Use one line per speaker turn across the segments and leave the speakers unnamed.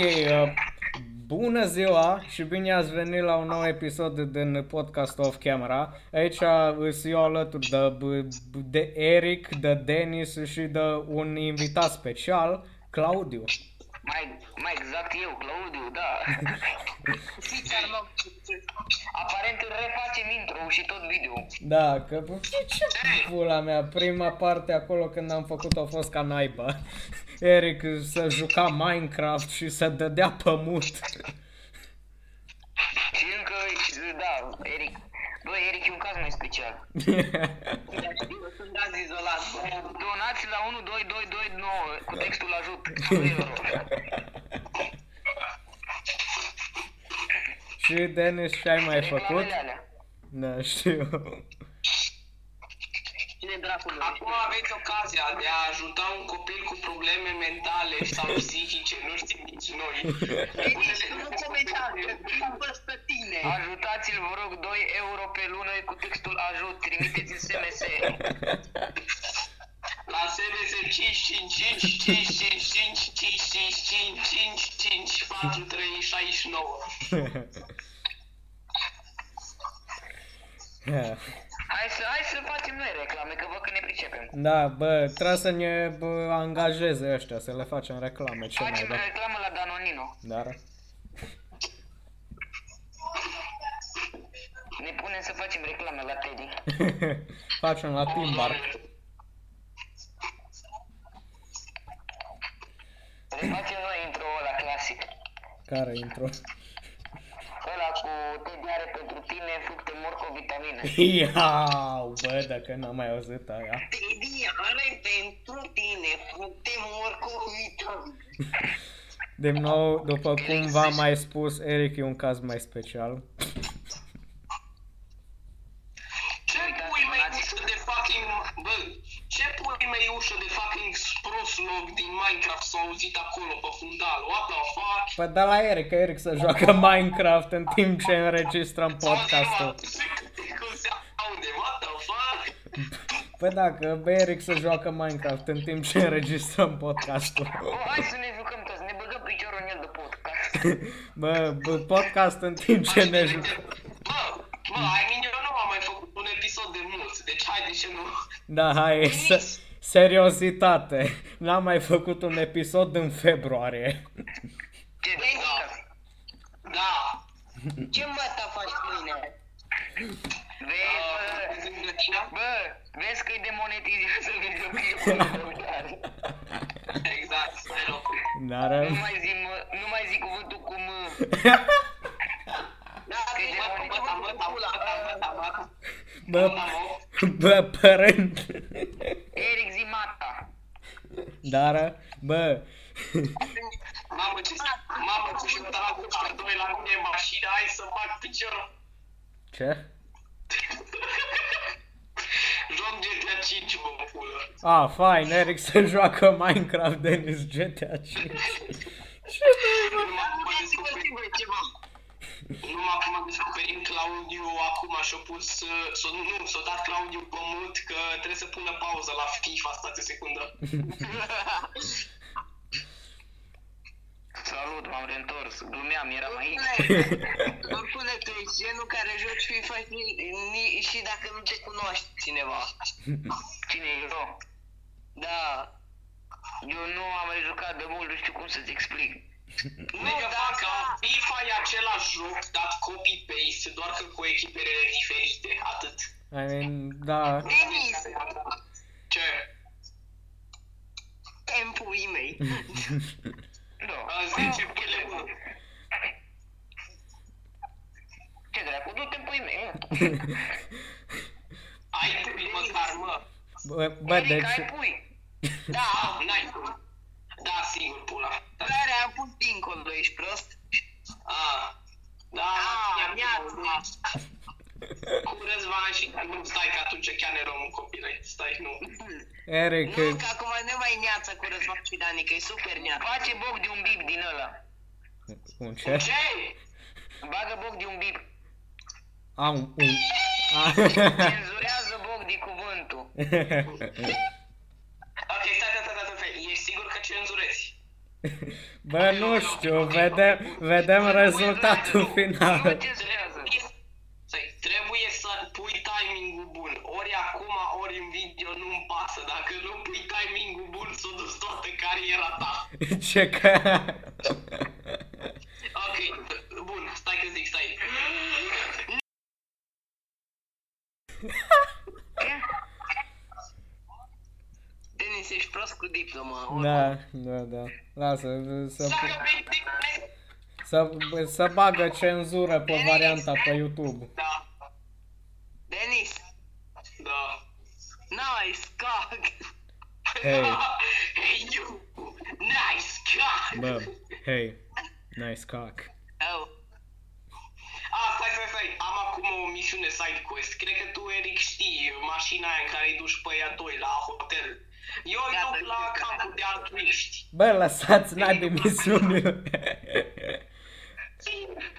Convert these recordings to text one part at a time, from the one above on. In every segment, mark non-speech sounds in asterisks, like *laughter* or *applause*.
Ok, uh, bună ziua și bine ați venit la un nou episod din podcast Off Camera. Aici sunt eu alături de, de Eric, de Denis și de un invitat special, Claudiu.
Mai, mai exact eu, Claudiu, da. *laughs* Aparent îl refacem intro și tot video.
Da, că ce pula mea, prima parte acolo când am făcut-o a fost ca naiba. *laughs* Eric să juca Minecraft și să dădea pământ.
Și încă, da, Eric, Bă, Eric e un caz mai special. *laughs* Sunt caz izolat. Donați la 12229 cu textul ajut. *laughs*
Și Denis, ce ai mai făcut?
Reclamele alea.
Da, știu.
Cine dracul
Acum aveți ocazia de a ajuta un copil cu probleme mentale sau psihice, nu știm nici noi.
nu comentați, pe tine. Ajutați-l, vă rog, 2 euro pe lună cu textul ajut. Trimiteți în SMS. *laughs*
La SMS 555 555 555 555 4369.
Hai să, hai să facem noi reclame, că văd că ne pricepem.
Da, bă, trebuie să ne bă, angajeze ăștia, să le facem reclame, ce mai
Facem
da.
reclamă la Danonino.
Dar,
Ne punem să facem reclame la Teddy.
facem la Timbar.
Le facem noi intro ăla clasic.
Care intro?
Ăla cu Teddy are pentru tine fructe morcovitamine.
Iau, bă, dacă n-am mai auzit aia.
Teddy are pentru tine fructe morcovitamine.
Din nou, după cum v-am mai spus, Eric e un caz mai special.
Ce pui mei ușă de fucking... Bă, ce pui mei ușă de fucking sproslog din Minecraft s-au auzit acolo pe fundal? What the fuck?
Păi da la Eric, că Eric să joacă Minecraft în timp ce înregistrăm podcastul.
Cum se aude? What the fuck?
Păi da, că bă, Eric să joacă Minecraft în timp ce înregistrăm podcastul.
Oh, hai să ne jucăm toți, ne băgăm piciorul în el de podcast. *laughs*
Bă, bă podcast în timp ce ne jucăm.
Bă, bă, ai mine eu nu am mai făcut un episod de mult, deci haide ce nu...
Da, hai, să, seriozitate. N-am mai făcut un episod în februarie.
Ce
Da. Da.
Ce măta faci mâine? Vezi, bă, bă, vezi că-i demonetizează videoclipul.
Exact, stai loc.
Dar,
Nu mai zi, mă, nu mai zi cuvântul cu mă. Da, că e demonetizat.
bă, bă, părând.
Eric zi mata.
Dar, bă,
Mamă, ce... Mamă, ce și la pe doi la mine în mașină, hai să fac piciorul.
ce? *laughs*
Joc GTA 5, mă, pulă.
A, ah, fain, Eric să joacă Minecraft, Denis GTA 5.
Numai acum descoperim numai acum descoperim Claudiu acum și-a pus, uh, s-o, nu, s-a dat Claudiu pe mult că trebuie să pună pauză la FIFA, stați o secundă. *laughs*
Salut, m-am reîntors. Glumeam, eram aici.
Oricune, tu ești genul care joci FIFA și, ni- și dacă nu te cunoști cineva.
Cine e eu?
Da.
Eu nu am mai jucat de mult, nu știu cum să-ți explic.
Nu,
da,
fac,
da.
FIFA e același joc, dat copy-paste, doar că cu echipele diferite, atât.
I mean, da.
Denis,
Ce?
tempuii mei. *laughs*
Nu.
A 10 pile, bă.
Ce dracu, du-te în pui mei, mă.
Ai pui măcar, mă.
Bă, bă
Eric,
deci,
ai pui.
Da,
Ah, *laughs* n-ai pui. Da, sigur, pula.
care am pus dincolo, ești prost?
Ah. Da,
Ah,
mi-a
mi-a
Cu câțiva ani și nu stai că atunci chiar ne luăm un copil, stai, nu.
Eric,
Nu, că acum nu mai neața cu Răzvan și Dani, că e super neața.
Face boc de un bip din ăla.
un ce?
Ce?
Bagă boc de un bip.
Am un... A.
Cenzurează boc de cuvântul.
Ok, stai,
Bă, nu știu, vedem, vedem rezultatul
Nu
final.
mă censurează.
Stai, trebuie să pui timingul bun. Ori acum, ori în video, nu-mi pasă. Dacă nu pui timingul bun, s-a dus toată cariera ta.
Ce că...
prost cu diploma.
Da, da, da. Lasă, să,
Dacă vei
să, să bagă cenzură pe varianta pe YouTube.
Da,
Denis,
da.
nice, cock.
Hei, *laughs*
hey, you! Nice guy!
bă, hei, nice cock.
Oh.
A, stai, stai, stai, am acum o misiune side quest. Cred că tu, Eric, știi mașina aia în care îi duci pe ea doi la hotel. Eu îi
Gata,
duc la
știu care.
campul de altruiști.
Bă, lăsați de misiunile.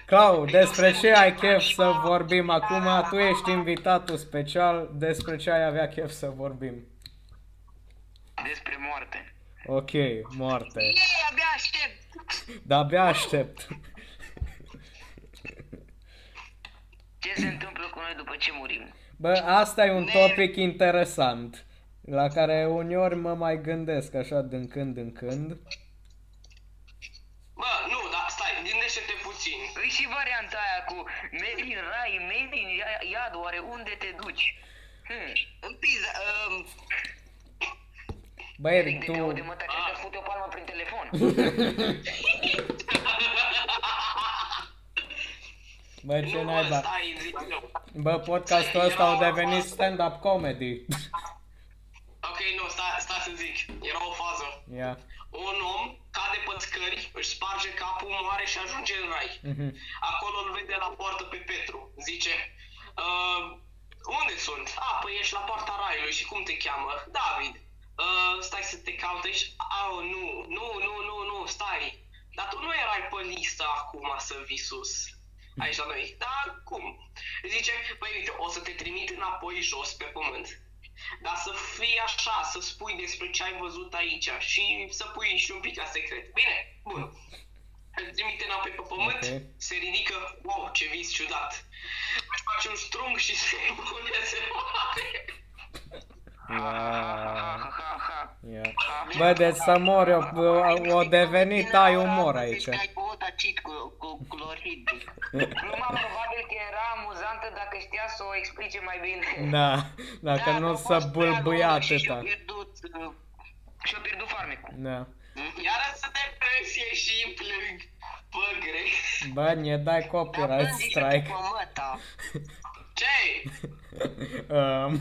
Clau, despre ce ai chef să vorbim acum? Tu ești invitatul special, despre ce ai avea chef să vorbim?
Despre moarte.
Ok, moarte.
Ei, abia aștept.
Dar abia aștept.
Ce se întâmplă cu noi după ce murim?
Bă, asta e un topic interesant, la care uneori mă mai gândesc așa din când în când.
Bă, nu, dar stai, gândește-te puțin.
Păi și varianta aia cu made in rai, made in ia- iad, oare unde te duci? Hmm.
În pizza, um,
Bă, Eric,
De
tu...
te aude mă, trebuie să fute o palmă prin telefon. *laughs*
Bă, ce
nu, bă,
naiba.
stai, zic eu.
Bă, podcastul ăsta au devenit stand-up comedy. *laughs*
Ok, nu, stai, stai să zic. Era o fază.
Ia.
Un om cade pe scări, își sparge capul, moare și ajunge în rai.
Mhm.
Acolo îl vede la poartă pe Petru. Zice, uh, unde sunt? A, păi ești la poarta raiului și cum te cheamă? David. Uh, stai să te caut aici. Au, nu, nu, nu, nu, nu, stai. Dar tu nu erai pe listă acum să vii sus. Aici la noi. Dar cum? Zice, păi uite, o să te trimit înapoi jos pe pământ. Dar să fii așa, să spui despre ce ai văzut aici și să pui și un pic la secret. Bine, bun. Îl trimite înapoi pe pământ,
Ok.
se ridică, wow, ce vis ciudat. Își face un strung și se pune, se moare.
Ha,
Ia.
ha, ha, ha.
Ia. Bă, deci să mori, o, o, o devenit ai umor aici.
Ai băut acid cu, cu clorid.
Gluma probabil că era amuzantă dacă știa să o explice mai bine.
Da, dacă nu să bâlbâia
Și și-a
atâta.
pierdut, uh,
Și-a pierdut farmecul.
Da.
Iară să depresie și îmi plâng. Bă, grei.
Bă, ne dai copyright strike.
Mămăta.
Ce?
Um,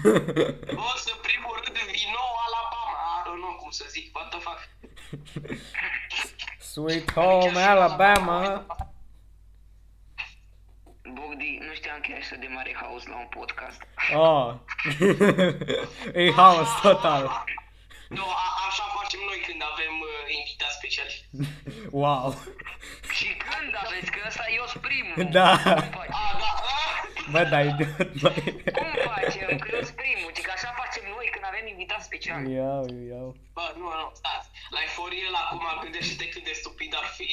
Boss, în primul rând, vino Alabama. I don't know cum să zic, what the fuck.
Sweet Home Alabama.
Bogdi, nu știam că ești de mare haos la un podcast.
Oh. *laughs* e haos total.
Nu, a, așa facem noi când avem uh, invitați speciali.
Wow.
Și când aveți? Că ăsta eu sunt primul.
Da.
Cum facem?
A, da, a?
Bă, da, idiot, băi.
Cum facem? Că eu sunt primul. Ci că așa facem noi când avem invitați speciali.
Iau, iau.
Bă, nu, nu, stați. La eforie la acum gândește-te cât de stupid ar fi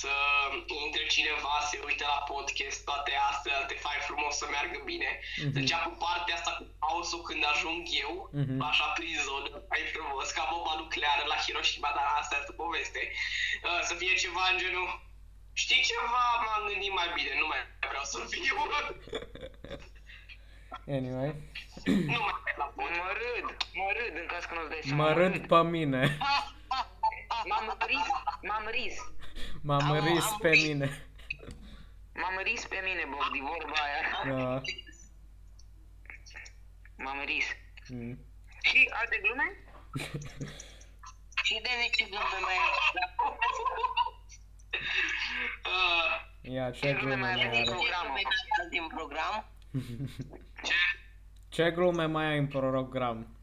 să intre cineva, se uite la podcast, toate astea, te faci frumos să meargă bine.
Mhm.
Deci cu partea asta cu pausul când ajung eu,
Mhm.
așa prin zonă, mai frumos, ca bomba nucleară la Hiroshima, dar asta e altă poveste. Uh, Să fie ceva în genul, știi ceva, m-am gândit mai bine, nu mai vreau să fiu. *laughs*
Anyway.
nu mai merg la podcast.
Mă râd, mă râd în caz că nu-ți dai seama.
Mă râd pe mine. *laughs*
M-am ris, m-am ris.
M-am
Am-
ris
am
pe
ris.
mine.
M-am ris pe mine, Bogdi, vorba aia.
Da.
M-am ris.
Mm.
Și alte glume? *laughs*
Și de nici glume mai
Uh,
Ia, ce glume mai
avem din
are?
program?
din program?
ce?
Ce glume mai ai în program?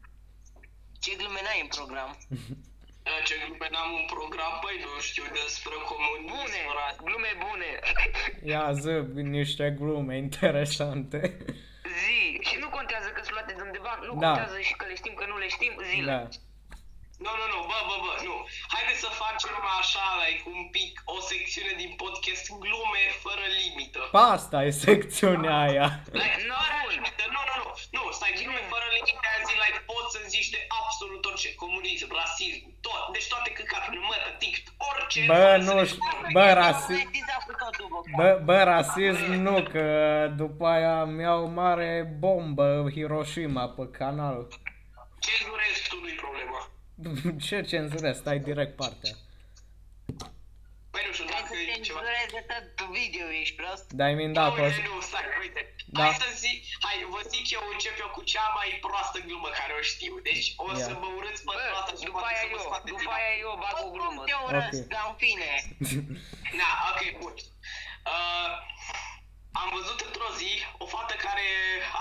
Ce glume n-ai în program?
Uh, Ce glume n-am un program, păi nu știu despre comunism.
Bune,
ora-
glume bune.
Ia zi niște glume interesante.
Zi, și nu contează că sunt luate de undeva, nu
Da.
contează și că le știm, că nu le știm, zile.
Da.
Nu, nu, nu, bă, bă, bă, nu. Haideți să facem așa, like, un pic, o secțiune din podcast glume fără limită.
Pa, asta e secțiunea aia.
Like,
Nu,
fără
bun.
limită, nu, nu, nu, nu, stai, glume fără limită, aia zi, like, poți să zici de absolut orice, comunism, rasism, tot, deci toate căcaturile, mă, tătic, orice.
Bă,
fără să
nu
ne-
știu, bă, rasism,
Monetiza cu totul, bă.
bă, bă, rasism nu, că după aia mi-au mare bombă Hiroshima pe canal.
Cenzurezi tu, nu-i problema. *laughs*
Ce cenzurez, stai direct partea.
Păi nu știu, dacă
Trebuie
e
să
ceva...
cenzureze tot video, ești prost?
Dai min da,
Uite,
poți...
nu, stai, uite.
Da.
Hai să zic, hai, vă zic eu, încep eu cu cea mai proastă glumă care o știu. Deci o
Ia.
să mă urâți pe
Bă,
toată și
după
poate
aia
să vă
eu,
scoateți
după
din
aia eu bag o glumă.
Da,
te urăsc,
Ok.
dar în fine. *laughs*
Da, ok, bun. Uh, am văzut într-o zi o fată care,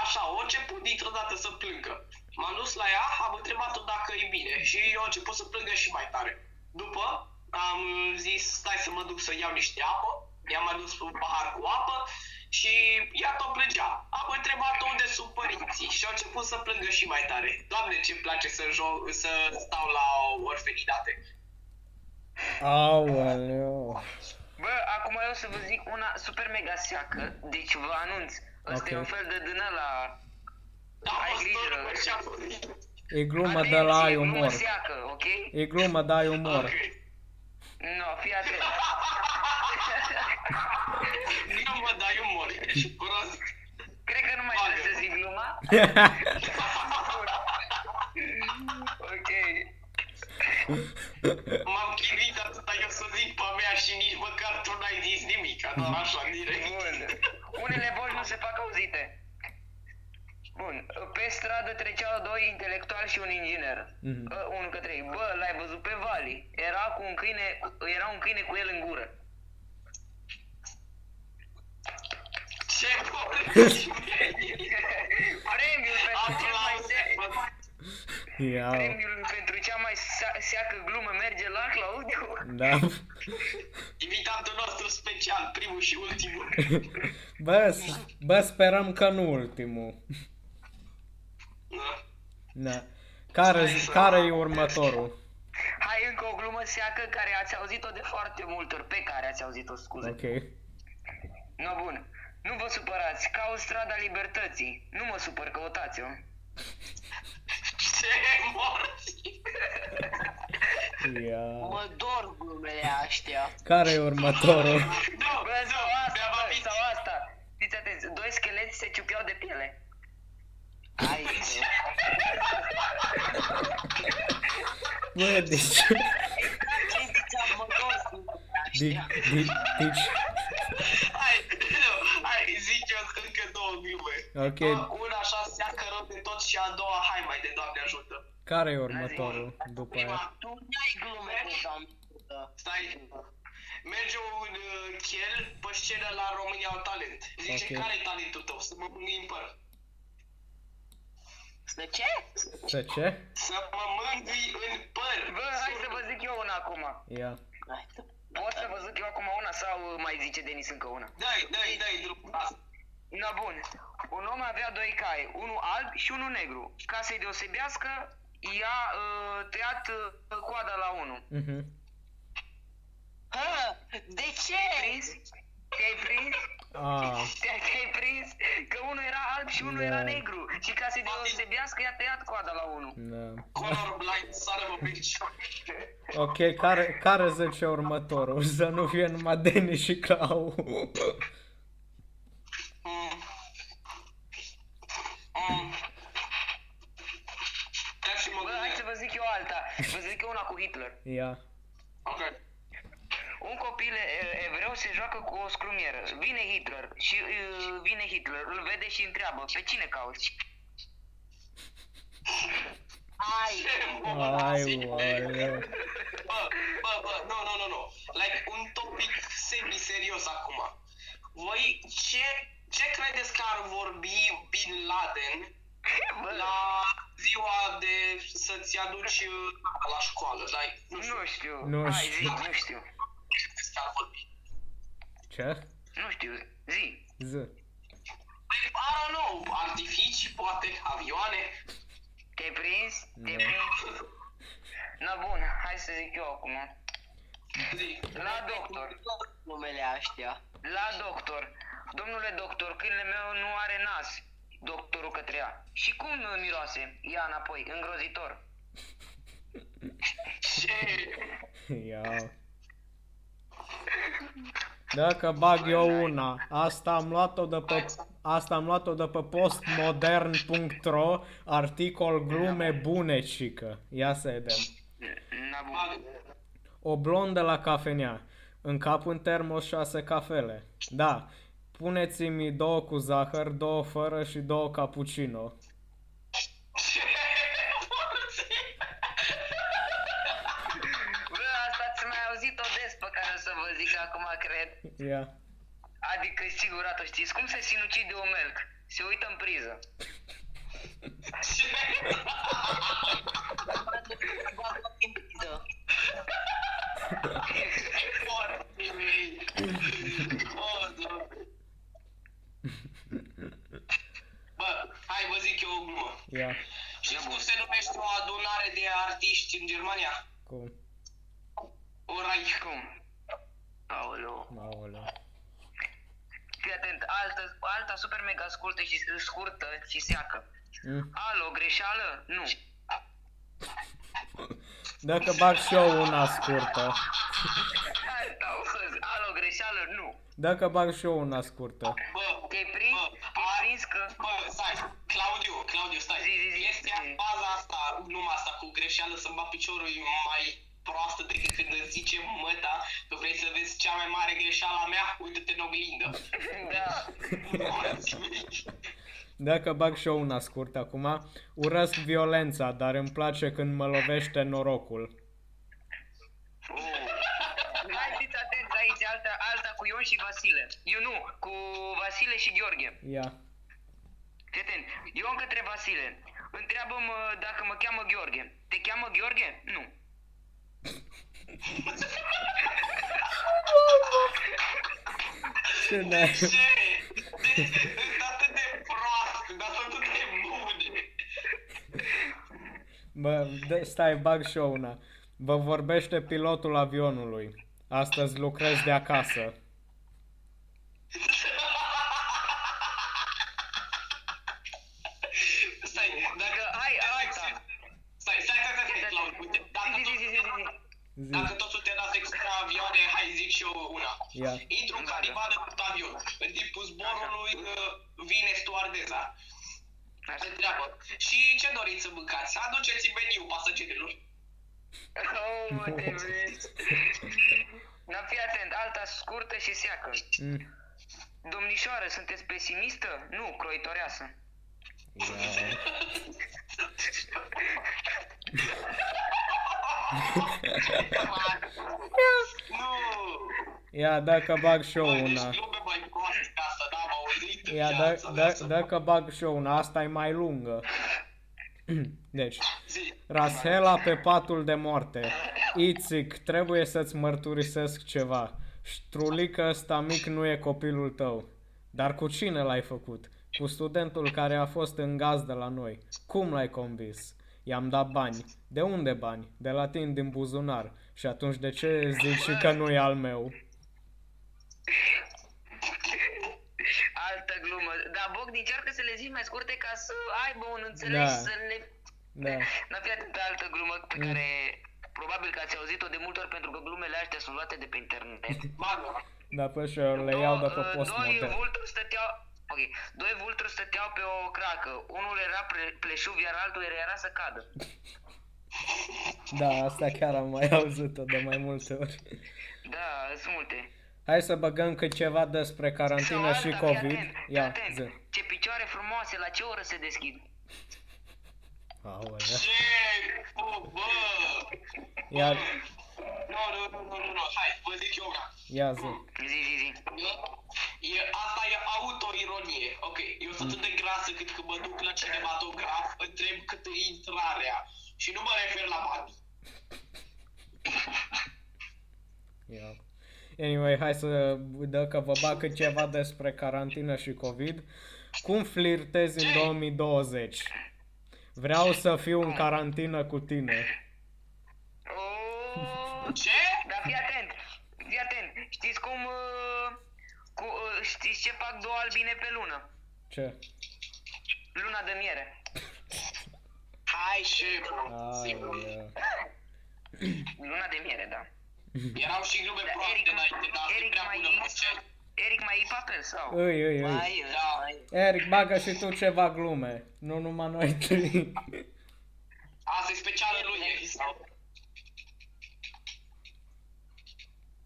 așa, a început dintr-o dată să plângă. M-am dus la ea, am întrebat-o dacă e bine și eu a început să plângă și mai tare. După, am zis, stai să mă duc să iau niște apă, i-am adus un pahar cu apă și ea tot plângea. Am întrebat-o unde sunt părinții și a început să plângă și mai tare. Doamne, ce place să, joc, să stau la orfenitate.
Aoleu.
Bă, acum eu o să vă zic una super mega seacă, deci vă anunț. Ăsta
Ok.
e un fel de din ăla...
Am
Ai
fost
grijă.
tot și-a făcut.
E glumă de la ai
glumă
umor.
seacă, ok?
E glumă de ai umor.
Ok.
No, fii atent. *laughs*
Nu mă dai umor, ești prost.
Cred că nu mai trebuie să zic gluma. *laughs* ok.
M-am chinuit atâta eu să zic pe mea și nici măcar tu n-ai zis nimic, doar așa, direct.
Bun. Unele voci nu se fac auzite. Bun. Pe stradă treceau doi intelectuali și un inginer.
Mhm.
Uh, unul către ei. Bă, l-ai văzut pe Vali. Era cu un câine, era un câine cu el în gură.
Ce vorbești? *laughs*
Premiul pentru cel mai se-
Ia.
Premiul pentru cea mai sa- seacă glumă merge la Claudiu.
Da.
Invitatul nostru special, primul și ultimul. *laughs*
Bă, s- bă, sperăm că nu ultimul.
Da.
Da. Care, care e următorul?
Hai încă o glumă seacă care ați auzit-o de foarte multe ori, pe care ați auzit-o, scuze.
Ok.
No, bun. Nu vă supărați, caut strada libertății. Nu mă supăr, căutați-o. *laughs*
Ce morți?
Ia.
Mă dor glumele aștia.
Care e următorul? *laughs*
Nu,
Bă,
nu,
sau asta,
mi-am
bă,
amintit.
sau asta. Fiți atenți, doi scheleți se ciupeau de piele. Ai,
Bă, deci...
mă dor
Deci... Deci...
Hai, nu, hai, zic eu încă două glume.
Ok.
Bă, Una așa seacă rău de tot și a doua, hai mai de Doamne ajută.
Care e următorul după aia?
Prima,
Tu n-ai glume de doamnă.
stai, merge un uh, chel pe scenă la România au talent. Zice,
Ok.
care e talentul tău? Să mă mângâi în păr.
Să ce?
Să ce?
Să mă mângâi în păr.
Bă, hai să vă zic eu una acum.
Ia.
Pot să vă zic eu acum una sau mai zice Denis încă una?
Dai, dai, dai drumul.
Na bun. Un om avea doi cai, unul alb și unul negru. Ca să-i deosebească, i-a uh, tăiat uh, coada la unul.
Mhm.
Hă, de ce? Prins? Te-ai prins?
Ah, *laughs*
Te-ai, te-ai prins? Că unul era alb și unul
Da.
era negru. Și ca să-i deosebească, i-a tăiat coada la unul.
da.
Colorblind, son of a bitch.
Ok, care, care zice următorul? *laughs* Să nu fie numai Denis și Clau.
Mm. Mm. Chiar și mă
Bă, hai
gândesc.
să vă zic eu alta. Vă zic eu una cu Hitler.
Ia.
Ok.
Un copil e, evreu se joacă cu o scrumieră. Vine Hitler și uh, vine Hitler, îl vede și întreabă, pe cine cauți? Ai,
Ai, oaleu.
Bă, bă, bă, nu, nu, nu, nu. Like, un topic semi-serios acum. Voi ce, ce credeți că ar vorbi Bin Laden *laughs*
bă,
la ziua de să-ți aduci uh, la școală, like, nu știu,
nu știu,
Nu
hai
știu.
zi, nu știu,
ce credeți că ar vorbi?
Ce?
nu știu, zi.
Z.
Păi, I don't know, artificii, poate, avioane.
Te-ai prins? Te-ai
Nu.
prins? Na bun, hai să zic eu acum.
Zi.
La doctor.
Numele aștia.
La doctor. Domnule doctor, câinele meu nu are nas. Doctorul către ea. Și cum miroase? Ia înapoi, îngrozitor. *laughs*
Ce?
Ia. Dacă bag eu una, asta am luat-o de pe, asta am luat-o de pe postmodern.ro, articol glume bune, cică. Ia să vedem.
Na bun.
O blondă la cafenea. În cap un termos șase cafele. Da. Puneți-mi două cu zahăr, două fără și două cappuccino.
Ce?
Care o să vă zic acum, cred.
Ia.
Adică sigurat o știți. Cum se sinucide un melc? Se uită în priză.
Ce? Foarte bine. Oh, Doamne. Bă, hai vă zic eu o glumă.
Ia.
Știți cum se numește o adunare de artiști în Germania?
Cum?
O Reich.
Cum? Aoleu.
Aoleu.
Fii atent, altă, alta super mega scurtă și scurtă și seacă.
Mm.
Alo, greșeală? Nu.
Dacă bag și eu una scurtă.
Alta, auzi, Alo, greșeală? Nu.
Dacă bag și eu una scurtă.
Bă,
Te-ai prins?
Bă,
Te-ai
ai-
prins că...
Bă, stai, Claudiu, Claudiu, stai.
Zi, zi, zi.
Chestia,
Zi.
baza asta, gluma asta cu greșeală să-mi bat piciorul e mai proastă decât când îți zice măta că vrei să vezi cea mai mare greșeală a mea, uite-te în oglindă. *laughs*
Da. *laughs*
Dacă bag și eu una scurtă acum, urăsc violența, dar îmi place când mă lovește norocul.
Uh. Hai, fiți atenți aici, alta, alta cu Ion și Vasile. Eu nu, cu Vasile și Gheorghe.
Ia.
Fii atent, Ion către Vasile. Întreabă-mă dacă mă cheamă Gheorghe. Te cheamă Gheorghe? Nu.
Ce n-ai?
Ce? De, sunt atât de proaste, dar sunt atât de bune.
Bă, dă- stai, bag și eu una. Vă vorbește pilotul avionului. Astăzi lucrez de acasă.
Zi. Zi.
Dacă tot te dați extra avioane, hai zic și eu una.
Ia.
Intru în calibană cu avion. În timpul zborului uh, vine stewardesa. Se întreabă. Și ce doriți să mâncați? Aduceți meniu pasagerilor.
Oh, mă, te vezi. Na, fii atent, alta scurtă și seacă.
Mm.
Domnișoară, sunteți pesimistă? Nu, croitoreasă.
Ia. *laughs* *laughs*
Nu! *laughs*
Ia, dacă bag și eu
Bă, deci
una.
glume mai proaste ca asta, n-am auzit în
Ia,
viața
da,
mea
da,
să-
dacă bag și eu una, asta e mai lungă. *clears throat* Deci,
Zi.
Rashela pe patul de moarte. Ițic, trebuie să-ți mărturisesc ceva. Ștrulică ăsta mic nu e copilul tău. Dar cu cine l-ai făcut? Cu studentul care a fost în gazdă la noi. Cum l-ai convins? I-am dat bani. De unde bani? De la tine din buzunar. Și atunci de ce zici că nu e al meu?
Altă glumă. Dar Bogdi încearcă să le zici mai scurte ca să aibă un înțeles,
Da.
să le...
Da.
N-a fi atât de altă glumă pe care probabil că ați auzit-o de multe ori pentru că glumele astea sunt luate de pe internet.
Bagă.
Da, pe și eu le iau de pe
Două- Doi
postmodern.
vulturi stăteau... Ok, doi vulturi stăteau pe o cracă. Unul era pre- pleșuv, iar altul era să cadă.
Da, asta chiar am mai auzit-o de mai multe ori.
Da, sunt multe.
Hai să băgăm cât ceva despre carantină
Sau
și
alta, fii
COVID.
atent, fii
Ia,
atent.
zi.
Ce picioare frumoase, la ce oră se deschid?
Aolea.
Ce? Bă, bă!
Ia,
Nu, nu, nu, nu, nu, nu, hai, vă zic eu una.
ia zi.
Zi, zi, zi.
E, asta e autoironie. Ok, eu sunt atât de grasă cât când mă duc la cinematograf, întreb cât e intrarea. Și nu mă refer la bani.
Ia. Anyway, hai să dacă vă bag cât ceva despre carantină și COVID. Cum flirtezi în 2020? Vreau să fiu în carantină cu tine.
Ce?
Dar fii atent, fii atent. Știți cum... Uh, cu, uh, știți ce fac două albine pe lună?
Ce?
Luna de miere.
Hai și bro.
Ai,
Sigur.
uh,
Luna de miere, da.
Erau și glume
Dar
proaste
Eric,
înainte, dar nu
Eric
prea
mai
bună ce.
Eric mai iei papel sau?
Îi, îi, îi.
Mai,
Da.
mai.
Eric, bagă și tu ceva glume. Nu numai noi trei.
Asta e specială lui Eric sau?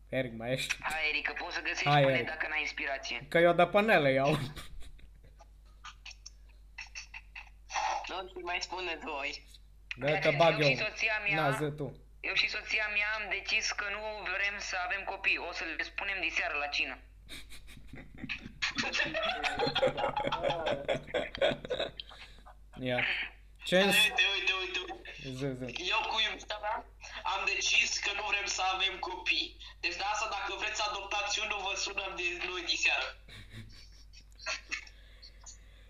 Eric, mai ești?
Hai, Eric, că poți să găsești
Hai,
până
Eric.
dacă n-ai inspirație.
Că eu de panele iau. *laughs*
Nu și mai spune doi.
Da, că bag
Eu
eu.
și soția mea-
Na, zi tu.
Eu și soția mea am decis că nu vrem să avem copii. O să le spunem de seară la cină. *laughs*
Ia. Ce
Uite, uite, uite, uite.
Zi, zi.
Eu cu iubita mea am decis că nu vrem să avem copii. Deci de asta dacă vreți să adoptați unul, vă sunăm de noi de seară.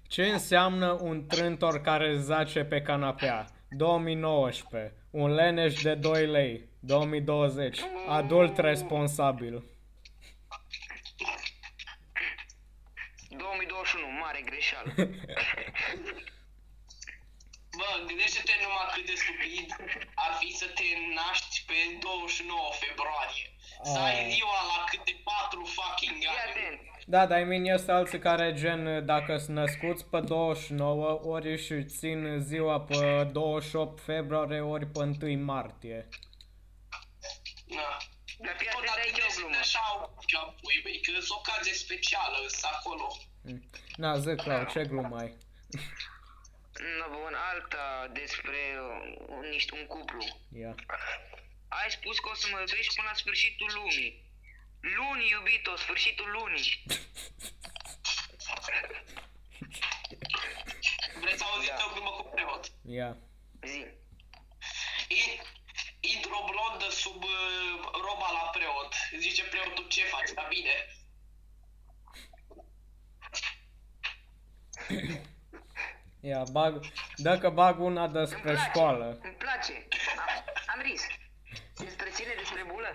Ce înseamnă un trântor care zace pe canapea? 2019. Un leneș de 2 lei. 2020. Adult responsabil.
2021, mare greșeală. *laughs*
Bă, gândește-te numai cât de stupid ar fi să te naști pe 29 februarie. Să ai
Ah.
ziua la câte 4 fucking
Fii
ani.
atent.
Da, dar I mean, este alții care gen dacă sunt născuți pe 29, ori își țin ziua pe 28 februarie, ori pe 1 martie.
Na.
Dar fii
Tot
atent,
dar
aici e o
gândește-te
glumă.
așa, ca pui mei, că sunt ocazie specială, sunt acolo.
Na, zi, Clau, ce glumă ai? *laughs*
No, bun, alta despre uh, niște un cuplu.
Ia.
Ai spus că o să mă iubești până la sfârșitul lumii. Luni, iubito, sfârșitul lunii. *laughs*
Vreți să auziți
Da.
o glumă cu preot?
Ia.
Zi.
I- Intră o blondă sub uh, roba la preot. Zice preotul ce faci, da bine? *coughs*
Ia, bag, dacă bag una despre
place,
școală.
Îmi place. Am, am râs. Despre cine? Despre bulă?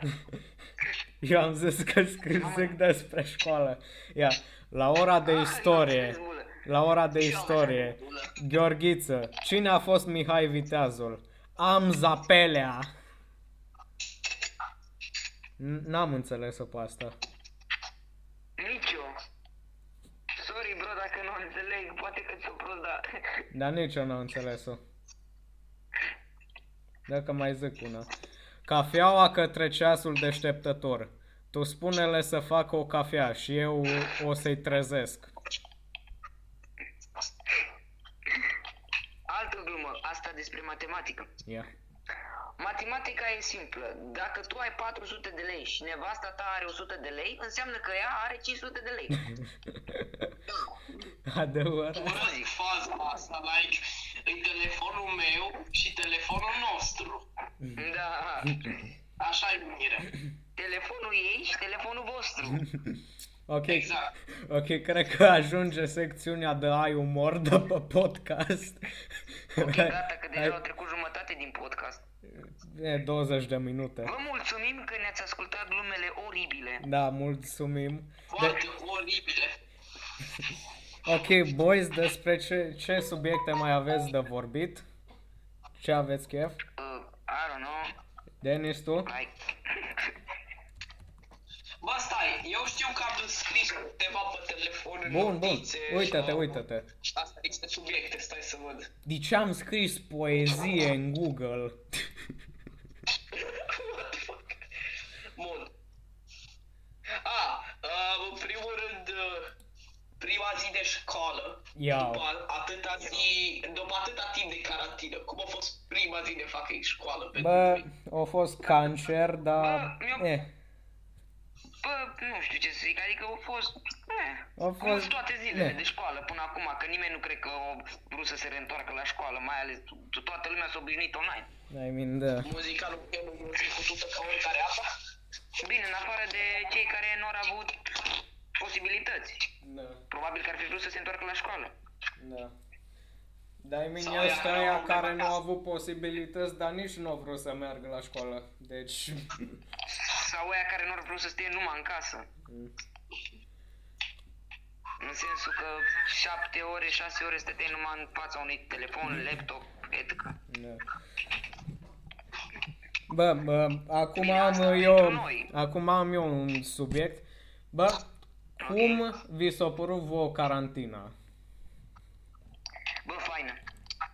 Eu am zis că scris zic despre școală. Ia, la ora de
Ah,
istorie,
despre bulă.
la ora de
Și eu am
istorie,
așa de bulă.
Gheorghiță, cine a fost Mihai Viteazul? Am Zapelea. N- N-am înțeles-o pe asta.
Nici eu. Sorry, bro, dacă nu înțeleg, poate că ți-o prost, dar...
Dar nici eu n-am înțeles-o. Dacă mai zic una. Cafeaua către ceasul deșteptător. Tu spune-le să facă o cafea și eu o să-i trezesc.
Altă glumă, asta despre matematică.
Ia.
Matematica e simplă. Dacă tu ai 400 de lei și nevasta ta are 100 de lei, înseamnă că ea are 500 de lei. *laughs*
Adevărat.
Urăsc faza asta, like, e telefonul meu și telefonul nostru.
Da.
Așa e numire.
Telefonul ei și telefonul vostru. *laughs*
Ok,
Exact.
ok, cred că ajunge secțiunea de ai umor de pe podcast.
Ok, gata, că deja au trecut jumătate din podcast.
E 20 de minute.
Vă mulțumim că ne-ați ascultat glumele oribile.
Da, mulțumim. De-
Foarte oribile. *laughs*
ok, boys, despre ce, ce subiecte mai aveți de vorbit? Ce aveți chef?
Uh, I don't know.
Denis, tu?
Like...
Bă, stai, eu știu că am scris câteva pe telefon în
Bun, bun.
notițe
Uită-te,
sau-
uită-te.
Asta este subiecte, stai să văd.
De ce am scris poezie în Google? *laughs*
What the fuck? Bun. A, uh, în primul rând, uh, prima zi de școală,
Ia.
după atâta zi, după atâta timp de carantină, cum a fost prima zi de fucking școală pentru
Bă,
voi?
a fost cancer, dar...
Bă, eu-
Eh,
Bă, nu știu ce să zic, adică au fost... Eh,
Au
cum
fost-
sunt toate zilele
eh.
de școală până acum, că nimeni nu cred că a vrut să se reîntoarcă la școală, mai ales to- toată lumea s-a obișnuit online.
I mean, da.
Muzica lui e o muzică cutută ca oricare alta.
Bine, în afară de cei care nu au avut posibilități.
Da,
Probabil că ar fi vrut să se întoarcă la școală.
da. Dar mine
Sau
ăștia
ea
aia
au
care
plecat
nu au
acasă.
avut posibilități, dar nici nu au vrut să meargă la școală. Deci, *laughs*
Sau aia care nu ar vrut să stea numai în casă. În sensul că șapte ore, șase ore stăteai numai în fața unui telefon, laptop, etc.
da. Bă, bă, acum
Bine, asta
am
pentru
eu,
noi.
acum am eu un subiect. Bă, cum vi s-a părut vouă carantina?
Bă, faină.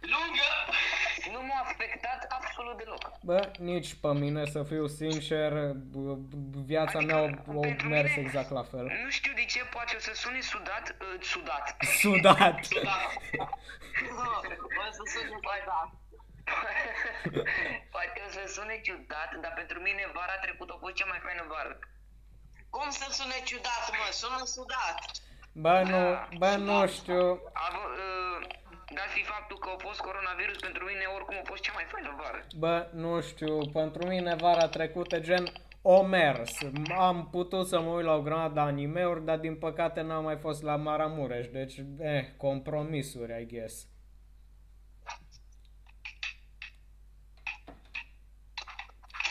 Lungă!
Nu m-a afectat absolut deloc.
Bă, nici pe mine, să fiu sincer, bă, viața
Adică,
mea a
pentru
mers
mine-
exact la fel.
Nu știu de ce, poate o să sune sudat, uh, sudat.
Sudat!
Bă, să suni mai da. *laughs*
poate o să sune ciudat, dar pentru mine vara trecută a fost cea mai faină vară.
Cum să sune ciudat, mă? Sună sudat.
Bă, nu, bă, nu știu.
Avă, uh, dat fi faptul că a fost coronavirus, pentru mine oricum a fost cea mai faină vară.
Bă, nu știu, pentru mine vara trecută gen o mers. Am putut să mă uit la o grămadă de animeuri, dar din păcate n-am mai fost la Maramureș, deci, eh, compromisuri, I guess.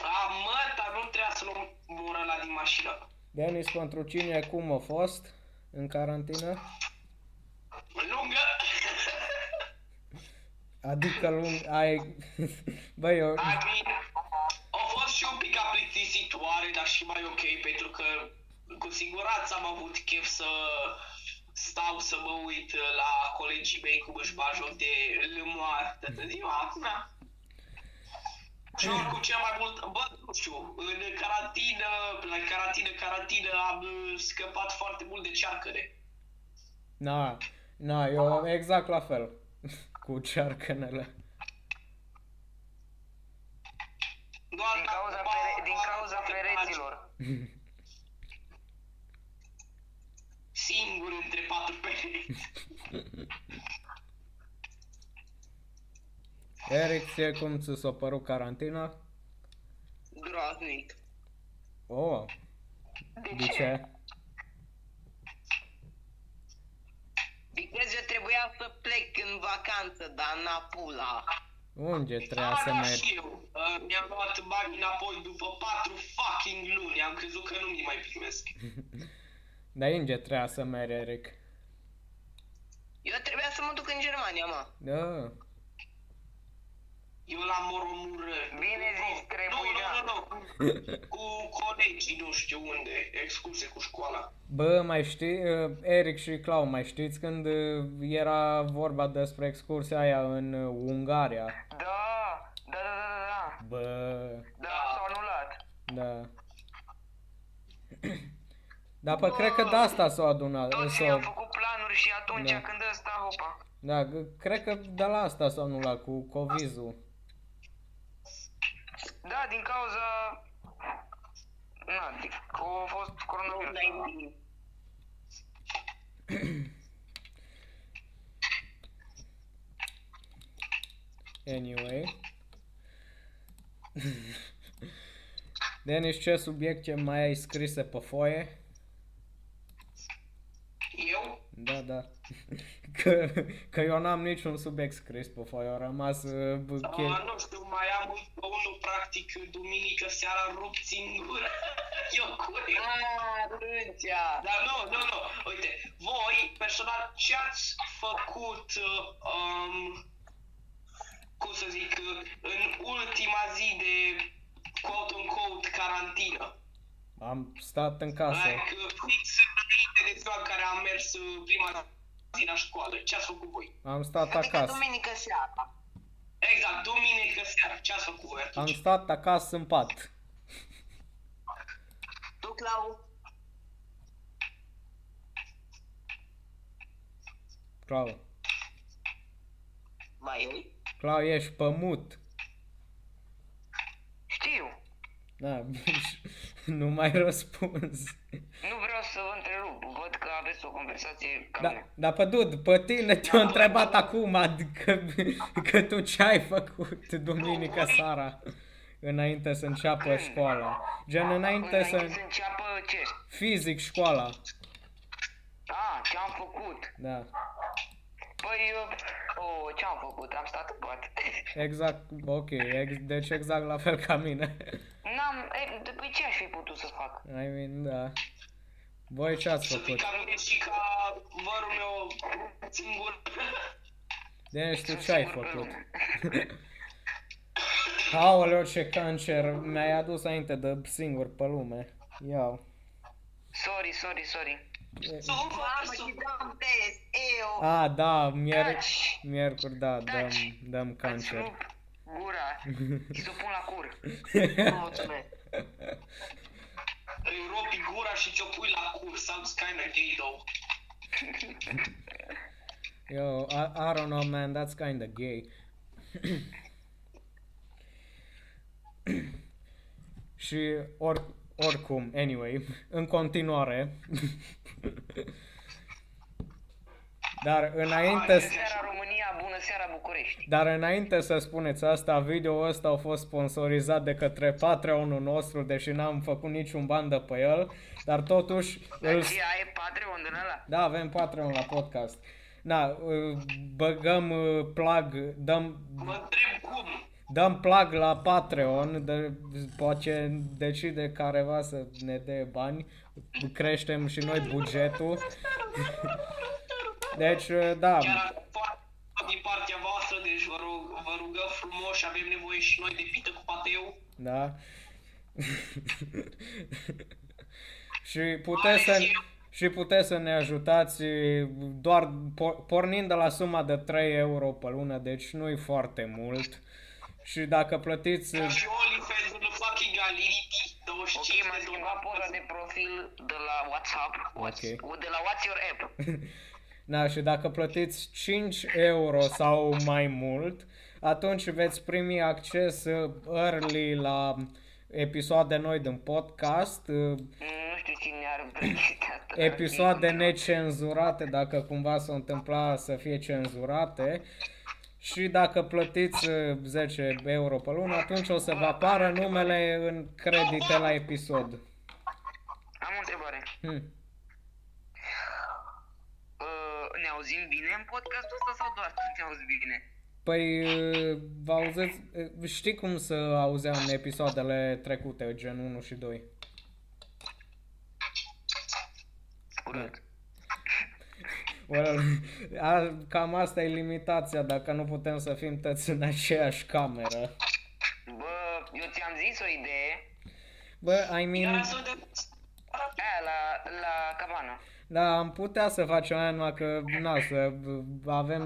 A, mă, dar nu trebuia să luăm mură la din mașină.
Denis, pentru cine, cum a fost în carantină? Adică lung, ai... *laughs* Bă, eu...
I mean, a fost și un pic plictisitoare, dar și mai ok, pentru că cu siguranță am avut chef să stau să mă uit la colegii mei cum își bag joc de lămoare toată ziua. Na. Și oricum cel mai mult, bă, nu știu, în carantină, la carantină, carantină am uh, scăpat foarte mult de cearcăne.
Na, na, eu exact la fel. *laughs* Cu cearcănele.
Doar
Din cauza,
acum-
pere- din cauza pereților. *laughs*
Singur între patru pereți. *laughs*
Eric, ție cum ți s-a părut carantina?
Groaznic.
Oh, de ce?
Because eu trebuia să plec în vacanță, dar n-a pula.
Unde trebuia
Da,
să
da,
mergi?
și eu. Uh, mi-am luat bani înapoi după patru fucking luni. Am crezut că nu mi mai primesc. *laughs*
Dar unde trebuia să mergi, Eric?
Eu trebuia să mă duc în Germania, mă.
Da.
Eu la Moromură.
Bine zis, trebuie,
Nu,
da.
nu, nu, nu. *laughs* Cu colegii, nu știu unde. Excursie cu școala.
Bă, mai știi, uh, Eric și Clau, mai știți când uh, era vorba despre excursia aia în uh, Ungaria?
Da, da, da, da, da,
Bă,
da, da, s-au anulat.
da. *clears throat* Dar pe cred că de asta s-a adunat.
Toți
S-a,
am făcut planuri și atunci
Da.
când ăsta, hopa.
da, g- cred că de la asta s-a anulat cu Covizul.
Da, din cauza... Na, din- că a fost coronavirus. *coughs*
Anyway. *coughs* Denis, ce subiecte mai ai scrise pe foaie?
Eu?
Da, da. *laughs* Că, că eu n-am niciun subiect scris pe foaie, au rămas uh, b-
Uh,
che-
nu știu, mai am încă unul practic duminică seara rupt în gură. *laughs* Eu curios.
Atunci.
Dar nu, nu, nu. Uite, voi, personal, ce ați făcut, uh, um, cum să zic, uh, în ultima zi de quote-unquote carantină?
Am stat în casă.
Like, uh, fix înainte de ziua în care am mers uh, prima zi la școală. Ce ați făcut voi?
Am stat
Adică
acasă.
duminică seara.
Exact, duminică seara. Ce ați făcut voi
Am
atunci?
stat acasă în pat.
Tu, Clau?
Clau.
Mai ei?
Clau, ești pe mut.
Știu.
Da, *laughs* *laughs* nu mai răspuns.
Nu vreau să vă întrerup. Văd că aveți o conversație ca
Da,
mea.
dar pe Dud, pe tine te-au întrebat acum că, *laughs* că tu ce ai făcut duminică seara înainte să înceapă școala. Gen înainte
Înainte să
să...
înceapă ce?
Fizic școala.
A, ce am făcut?
Da.
Păi, uh, oh, ce-am făcut? Am stat în pat. *laughs*
Exact, ok, ex, deci exact la fel ca mine.
N-am, e, de- păi ce aș fi putut să fac?
I mean, da. Voi ce ați
Să fii
făcut?
ca mine și ca vărul meu singur.
Deci tu
Sunt
ce ai
singur pe
făcut?
lume. *laughs*
Aoleu, ce cancer mi-ai adus aminte de singur pe lume. Iau.
Sorry, sorry, sorry.
Sunt
Mamă, și dăm test, eu.
A, da, mier-
Taci!
miercuri, da, dăm,
Taci!
dăm
Îți
cancer.
rup gura *laughs* și să o pun la cur. *laughs*
Mulțumesc.
Îi ropi gura și ți-o pui la cur. Sounds kinda gay though.
Yo, I, I don't know, man, that's kinda gay. *clears throat* Și or, oricum, anyway, în continuare. Dar înainte,
Bună
să-
seara România, bună seara București.
dar înainte să spuneți asta, video ăsta a fost sponsorizat de către Patreonul nostru, deși n-am făcut niciun ban de pe el, dar totuși
Dar
îl,
ce ai Patreon din ăla?
da, avem Patreon la podcast. Da, uh, băgăm uh, plug, dăm,
Mă întreb cum.
Dăm plug la Patreon, de, poate decide careva să ne dea bani, creștem și noi bugetul. *laughs* Deci, uh, da,
Chiar foarte din partea voastră, deci vă, rug, vă rugăm frumos și avem nevoie și noi de pită cu pateu.
da. *laughs* și puteți să, și puteți să ne ajutați doar por- pornind de la suma de 3 euro pe lună, deci nu-i foarte mult. Și dacă plătiți
Ca și OnlyFans în fucking Aliriti, 25
Ok, m-a
de
schimbat
dolari.
poza de profil de la WhatsApp, What's, de la What's Your App. *laughs*
Da, și dacă plătiți 5 euro sau mai mult, atunci veți primi acces uh, early la episoade noi din podcast, uh,
Nu știu cine ar plăti asta.
episoade necenzurate dacă cumva s-a întâmplat să fie cenzurate și dacă plătiți uh, 10 euro pe lună, atunci o să vă apară numele în credite la episod.
Am o întrebare.
Hmm.
Uh, ne auzim bine în podcastul ăsta sau doar tu te auzi bine?
Păi, uh, vă auzeți, uh, știi cum să auzeam în episoadele trecute, gen 1 și 2?
Urât.
Well, *laughs* a, cam asta e limitația, dacă nu putem să fim toți în aceeași cameră.
Bă, eu ți-am zis o idee.
Bă, I
Iar
mean,
suntem...
Aia, la, la cabana.
da, am putea să facem aia, numai că, na, să uh, avem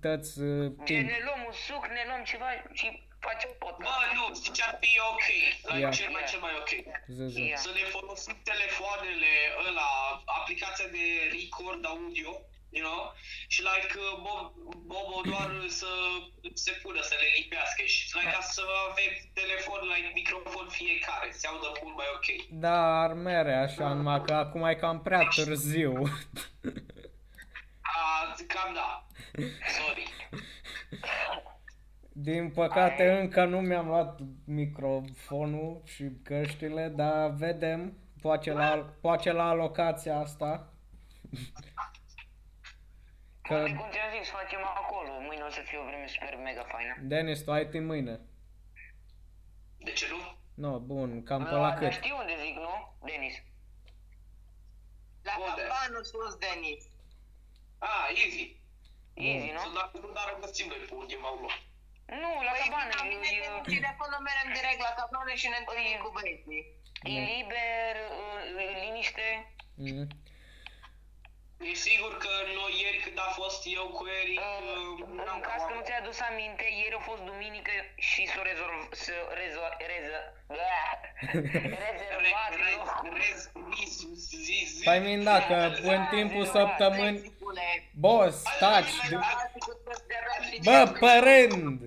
toți uh,
Gen,
timp.
ne luăm un suc, ne luăm ceva și facem podcast.
Bă, nu, știi ce ar fi ok? Like,
Ia.
cel mai, cel mai ok.
Zi, zi.
Ia.
Să ne folosim telefoanele ăla, aplicația de record audio, you know? Și like uh, Bob, Bobo doar *clears throat* să se pună să le lipească și like ca să avem telefon, like microfon fiecare, se audă mult mai ok.
Da, ar mere așa, numai că acum e cam prea târziu. *laughs* *laughs*
A, cam da. Sorry.
Din păcate încă nu mi-am luat microfonul și căștile, dar vedem, poate la, poate la locația asta. *laughs* Că,
Poate cum ți-am zis, facem acolo. Mâine o să fie o vreme super mega faină.
Denis, tu ai timp mâine.
De ce nu?
No, bun, cam pe
La,
la
dar
cât?
știi unde zic, nu, Denis?
La
Unde?
cabanul sus, Denis.
Ah, easy.
Easy,
Să
nu?
dacă nu, dar găsim noi pe undeva acolo.
Nu, la
Păi,
cabană.
la mine
e,
Denis, și de acolo merem direct la cabană și ne întâlnim cu băieții.
e liber, e, liniște.
Mm.
E sigur că noi ieri când a fost eu cu Eric, uh,
În în caz că nu ți-ai adus aminte, ieri a fost duminică și s-a rezolv... să rezol... reză... rezervat loc.
Păi min dacă în timpul săptămânii...
Zicule,
Boss, taci!
alții cu toți de avea și
Bă,
de-
pe rând!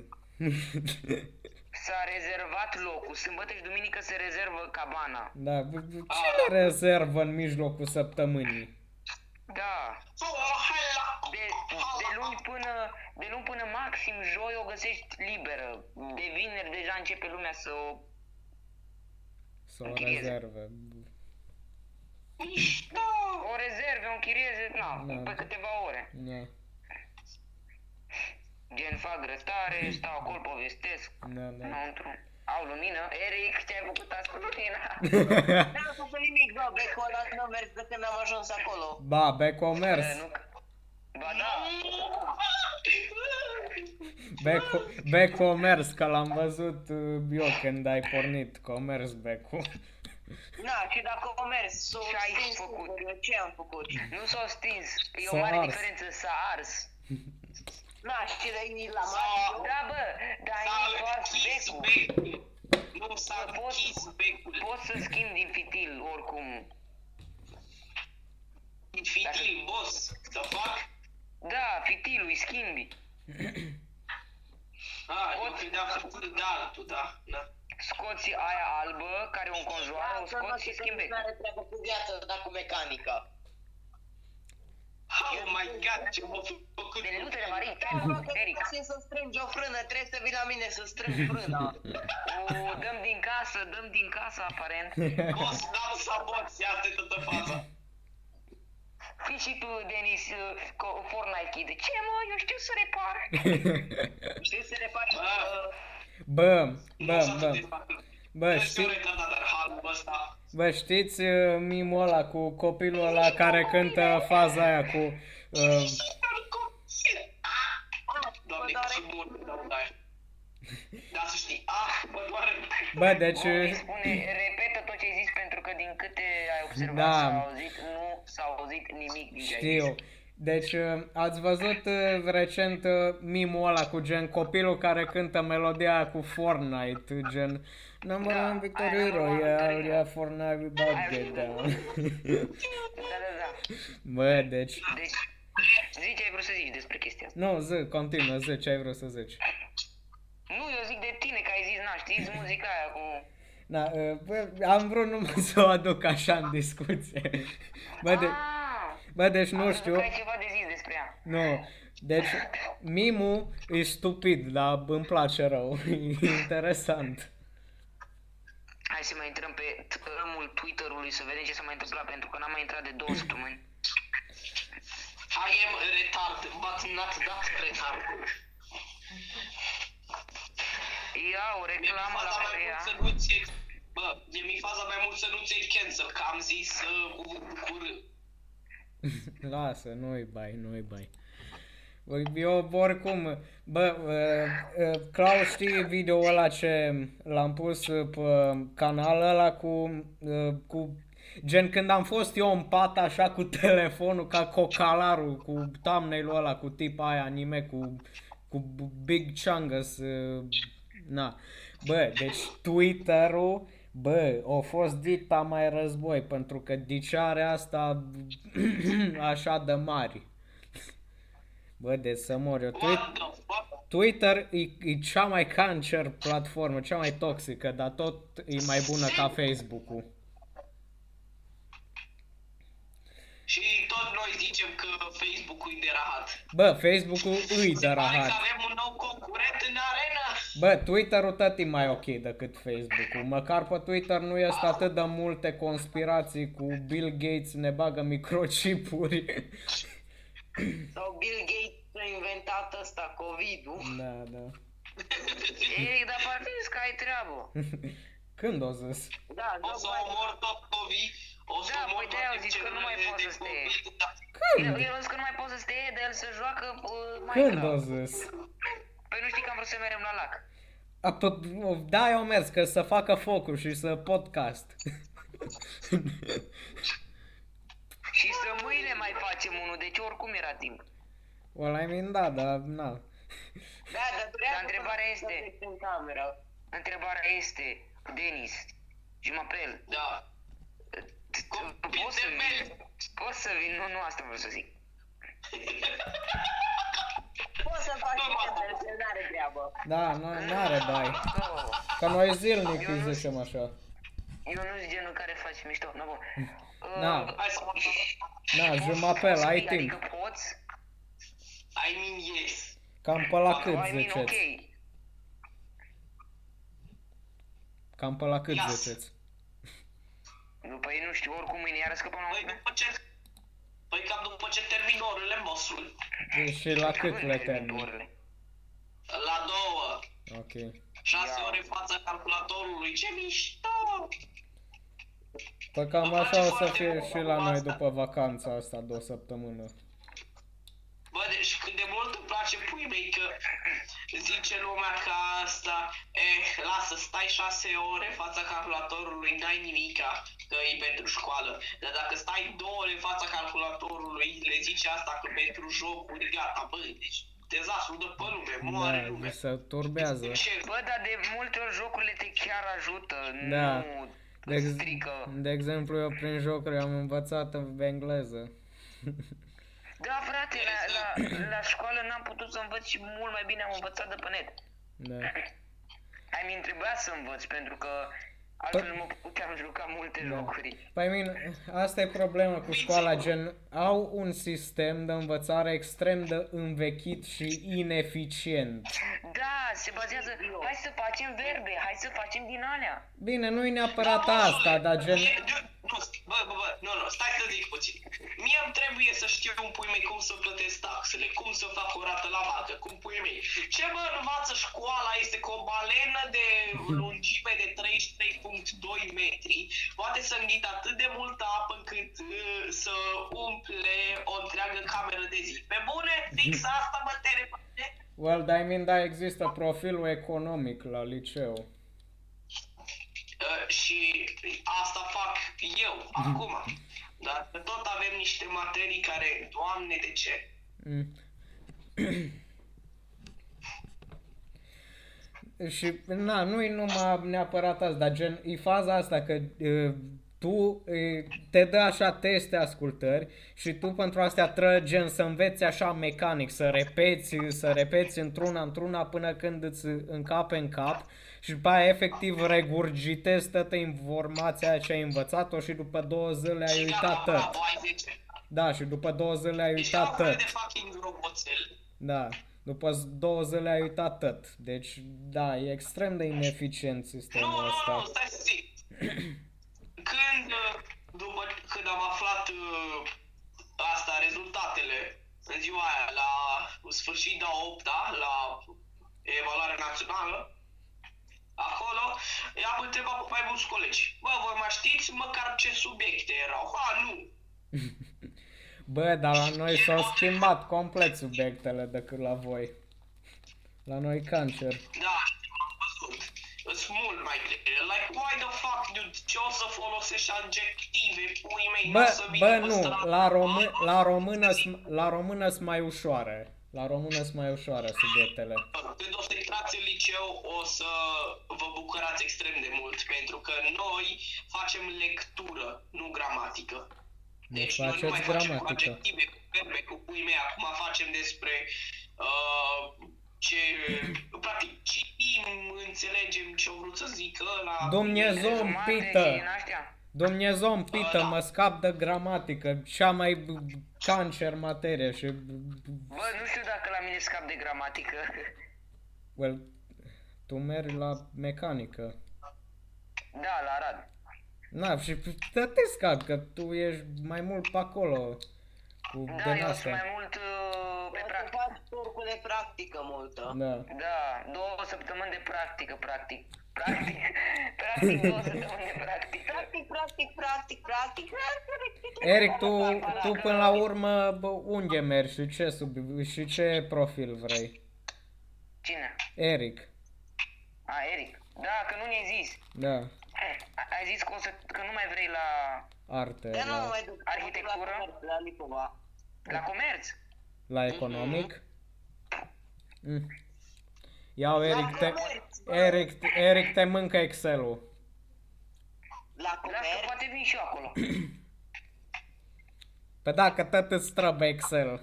*laughs*
S-a rezervat locul. Sâmbătă și duminică se rezervă cabana.
Da, b- b- cine rezervă în mijlocul săptămânii?
Da.
Oh, hai la...
De, de luni până de luni până maxim joi o găsești liberă. De vineri deja începe lumea să o...
Să o
Închirieze.
rezerve.
Mișto!
O rezerve, o închirieze, na,
Da.
pe câteva ore.
Da.
Gen fac grătare, stau acolo, povestesc.
Da, da.
Înăuntru. Au lumină. Eric, ce ai făcut asta cu lumina? *laughs*
N-am făcut nimic, bă, becul ăla nu mers de când am ajuns acolo.
Ba, Beco a mers.
nu... Ba da.
Beco, Beco a mers, că l-am văzut uh, eu când ai pornit, că a mers Beco. *laughs*
Na, și dacă o mers, s-o
Ce ai
stins
făcut?
singur, ce am făcut?
Nu s-a stins. E
S-a
o mare
ars.
diferență. S-a ars. *laughs*
Na, și de ei la
S-a-
mare,
Da, bă, dar
S-a
ai ars
închis
becul.
becul. Nu s-a
Bă, poți-
închis becul.
Poți să schimbi din fitil, oricum.
Fitil, boss, să fac?
Da, fitilul îi schimbi.
Ah, eu credeam că cu de altul, da, da.
Scoți aia albă, care o înconjoară, o scoți și schimbi
Nu
becul.
are treabă cu viața, dar cu mecanica.
Oh my god, ce m-a făcut.
De lutele marii. Eric,
Să să strângi o frână, trebuie să vii la mine să strângi *laughs* frâna.
o dăm din casă, dăm din casă, aparent. *laughs*
Boss, n-am saboți, asta e toată faza.
Fii și tu, Denis, uh, co- Fortnite Kid. Ce mă, eu știu să repar. *laughs*
Știi să le faci...
Bă.
uh,
Bă,
Nu
bă,
s-a
bă,
atât de facă.
Bă,
Este
știi,
un retardat, dar halul ăsta.
bă, știți uh, mimul ăla cu copilul ăla care cântă faza aia cu... Uh,
Doamne,
Bă,
ce mult de doamne aia. Dar să știi, ah, mă doare.
bă, deci...
Bă, îi
uh,
spune, repetă tot ce ai zis, pentru că din câte ai observat
Da.
s-a auzit, nu s-a auzit nimic din ce ai
Știu.
zis.
Deci uh, ați văzut uh, recent uh, mimul ăla cu gen copilul care cântă melodia aia cu Fortnite, gen Number
Da,
one victory
aia number one
royale,
victory
yeah, Fortnite we about
Aia
get
știu.
down.
Da, da, da.
Bă, deci...
Deci, zici ce ai vrut să zici despre chestia asta.
Nu, zi, continuă, zi ce ai vrut să zici.
Nu, eu zic de tine, că ai zis, na, știți muzica aia cu...
Da, uh, bă, am vrut numai să o aduc așa în discuție. Bă, de,
Ah,
bă deci
am
nu
crezut
știu.
că ai ceva de zis despre ea.
Nu. Deci, mimul e stupid, dar îmi place rău. *laughs* E interesant.
Hai să mai intrăm pe tărâmul Twitter-ului să vedem ce s-a mai întâmplat, pentru că n-am mai intrat de două săptămâni.
I am retard, but not that retard.
Ia o
Mi-e
reclamă la
faza mai
Corea.
mult să nu ți Bă, e mi faza mai mult să nu ți cancel, că am zis uh, cuvântul cu R. *laughs*
Lasă, nu-i bai, nu-i bai. Bă, Eu oricum, bă, uh, uh, Claus știi video ăla ce l-am pus uh, pe canal ăla cu, uh, cu Gen când am fost eu în pat așa cu telefonul ca cocalarul cu thumbnail-ul ăla cu tip aia anime cu, cu Big Chungus uh, na. Bă, deci Twitter-ul Bă, a fost dita mai război pentru că dicea asta *clears throat* așa de mari. Bă, de să mor eu. Twi-
What the fuck?
Twitter e, e cea mai cancer platformă, cea mai toxică, dar tot e mai bună ca Facebook-ul.
Și tot noi zicem că Facebook-ul e de rahat.
Bă, Facebook-ul îi
Se
de
pare că
rahat.
avem un nou concurent în arena.
Bă, Twitter-ul tot e mai ok decât Facebook-ul. Măcar pe Twitter nu este atât de multe conspirații cu Bill Gates ne bagă microchipuri.
Sau Bill Gates a inventat ăsta, COVID-ul.
Da, da.
Ei, dar parcă zis că ai treabă.
Când o zis?
Da,
O să
tocmai-
omor tot COVID. O să
Da,
omor
păi de-aia
toate
au zis că nu mai
celulele
poate
de
să te-
COVID, da.
El, el a zis că nu mai poate să stea, de el să joacă uh,
Când o
Minecraft.
zis?
Păi nu știi că am vrut să mergem la lac.
A, p- da, eu mers, că să facă focul și să podcast. *laughs*
Și să mâine mai facem unul, deci oricum era timp.
Well, I mean, da, dar, na.
Da, dar
Dar întrebarea este-
În cameră.
Întrebarea este, Denis, Jumapel,
Da.
Poți să vin? Poți să vin? Nu, nu asta vreau să zic. *laughs*
Poți să faci și el n-are treabă.
Da, n- n-are bai.
Oh,
Că noi zilnic îi zicem așa.
eu nu sunt genul care face mișto, nu bun. *laughs* Uh,
Da.
Hai să mă
Na,
poți
jumapel,
să
ai
zic,
timp.
Adică poți?
I mean yes.
Cam pe la cât
I mean, ok.
ziceți? Cam pe la cât
Yes.
ziceți?
După ei nu știu, oricum mâine iară scăpăm la
Păi
ultima.
după ce... Păi cam după ce termin orele, mossul.
Și la cât
Când
le
termin
termin?
orele?
La două.
Ok.
6
Ia.
ore în fața calculatorului. Ce mișto!
Păi cam
Îmi
așa
place
o să
foarte
fie
mult
și la noi
asta.
după vacanța asta de o săptămână.
Bă, deci cât de mult îmi place pui mei că zice lumea că asta, eh, lasă, stai 6 ore în fața calculatorului, n-ai nimica, că e pentru școală. Dar dacă stai 2 ore în fața calculatorului, le zice asta că pentru jocuri, gata, bă, deci dezastru de pe lume, moare
Da,
lumea.
se turbează.
Ce?
Bă, dar de multe ori jocurile te chiar ajută,
Da.
nu
De, ex-
strică.
de exemplu, eu prin jocuri am învățat în engleză. *laughs*
Da, frate, la, la, la școală n-am putut să învăț și mult mai bine am învățat de pe net.
Da.
Ai mi trebuia să învăț pentru că altfel nu mă puteam juca multe
Da.
jocuri.
Păi mine, asta e problema cu școala, gen, au un sistem de învățare extrem de învechit și ineficient.
Da, se bazează, hai să facem verbe, hai să facem din alea.
Bine, nu-i neapărat
Da,
asta,
băiule,
dar gen...
mie- de- Nu, bă, bă, bă, nu, nu, stai să zic puțin. Mie îmi trebuie să știu un pui mei cum să plătesc taxele, cum să fac o rată la bancă, cum pui mei. Ce mă învață școala este că o balenă de *laughs* lungime de 33.2 metri poate să înghită atât de multă apă încât uh, să umple o întreagă cameră de zi. Pe bune, fix *laughs* asta mă terepate.
Well, dar I mean, da, există profilul economic la liceu.
Uh, și asta fac eu acum. Dar tot avem niște materii care, doamne, de ce?
Mm. *clears throat* și, na, nu e numai neapărat asta, dar gen, e faza asta că uh, tu uh, te dă așa teste ascultări și tu pentru astea trebuie gen să înveți așa mecanic, să repeți, să repeți într-una, într-una până când îți încape în cap și după aia efectiv regurgitezi toată informația ce ai învățat-o și după două zile ai
Și
uitat
gata,
tot.
bravo, ai 10.
Da, și după două zile ai
Deci
uitat
am voie
tot.
de fucking roboțel.
Da, după z- două zile ai uitat tot. Deci, da, e extrem de ineficient
Nu,
sistemul
nu, nu,
ăsta.
stai să *clears throat* zic. Când, uh, după când am aflat uh, asta, rezultatele, în ziua aia, la sfârșit de a 8 la evaluare națională, acolo, i-am întrebat pe mai mulți colegi. Bă, voi mai știți măcar ce subiecte erau? Ha, nu. *laughs*
Bă, dar la noi s-au schimbat complet subiectele decât la voi. La noi cancer.
Da, am văzut. Sunt mult mai grele. Like, why the fuck, dude? Ce o să folosești adjective, pui mei?
Bă,
n-o să vină
bă,
pe
nu,
stradă.
la, român, la română s- la română sunt mai ușoare. La română sunt mai ușoare subiectele.
Când o să intrați în liceu, o să vă bucurați extrem de mult, pentru că noi facem lectură, nu gramatică. Deci noi nu
faceți
mai facem cu
gramatică.
adjective, cu verbe, cu pui mei. Acum facem despre uh, ce, practic, citim, înțelegem ce au vrut să zică la...
Dumnezeu îmi
Rezumate
pită!
și din astea.
Dumnezeu îmi pită,
da.
mă scap de gramatică, cea mai b- cancer materie și...
Bă, nu știu dacă la mine scap de gramatică.
Well, tu mergi la mecanică.
Da, la Arad.
Na, și te te scapi, că tu ești mai mult pe acolo. Cu
Da,
din
eu sunt
astea.
mai mult uh, pe
Pe
practică.
faci turcul de practică multă.
Da.
Da, două săptămâni de practică, practic. Practic, *laughs* practic două săptămâni de practică.
Practic, practic, practic, practic.
Eric, tu, tu până la urmă bă, unde mergi și ce, sub, și ce profil vrei?
Cine?
Eric.
A, Eric. Da, că nu ne-ai zis.
Da.
A- Ai zis că, o să, că nu mai vrei la,
Arte.
Dar nu
La,
mă mai duc.
Arhitectură?
La, comerț, la Lipova.
la comerț.
la economic? Mm. Iau, Eric, te,
comerț, bă.
Eric, Eric te mâncă Excel-ul.
La
Lasă,
comerț.
poate vin și eu acolo.
Pe dacă tot îți trebuie Excel.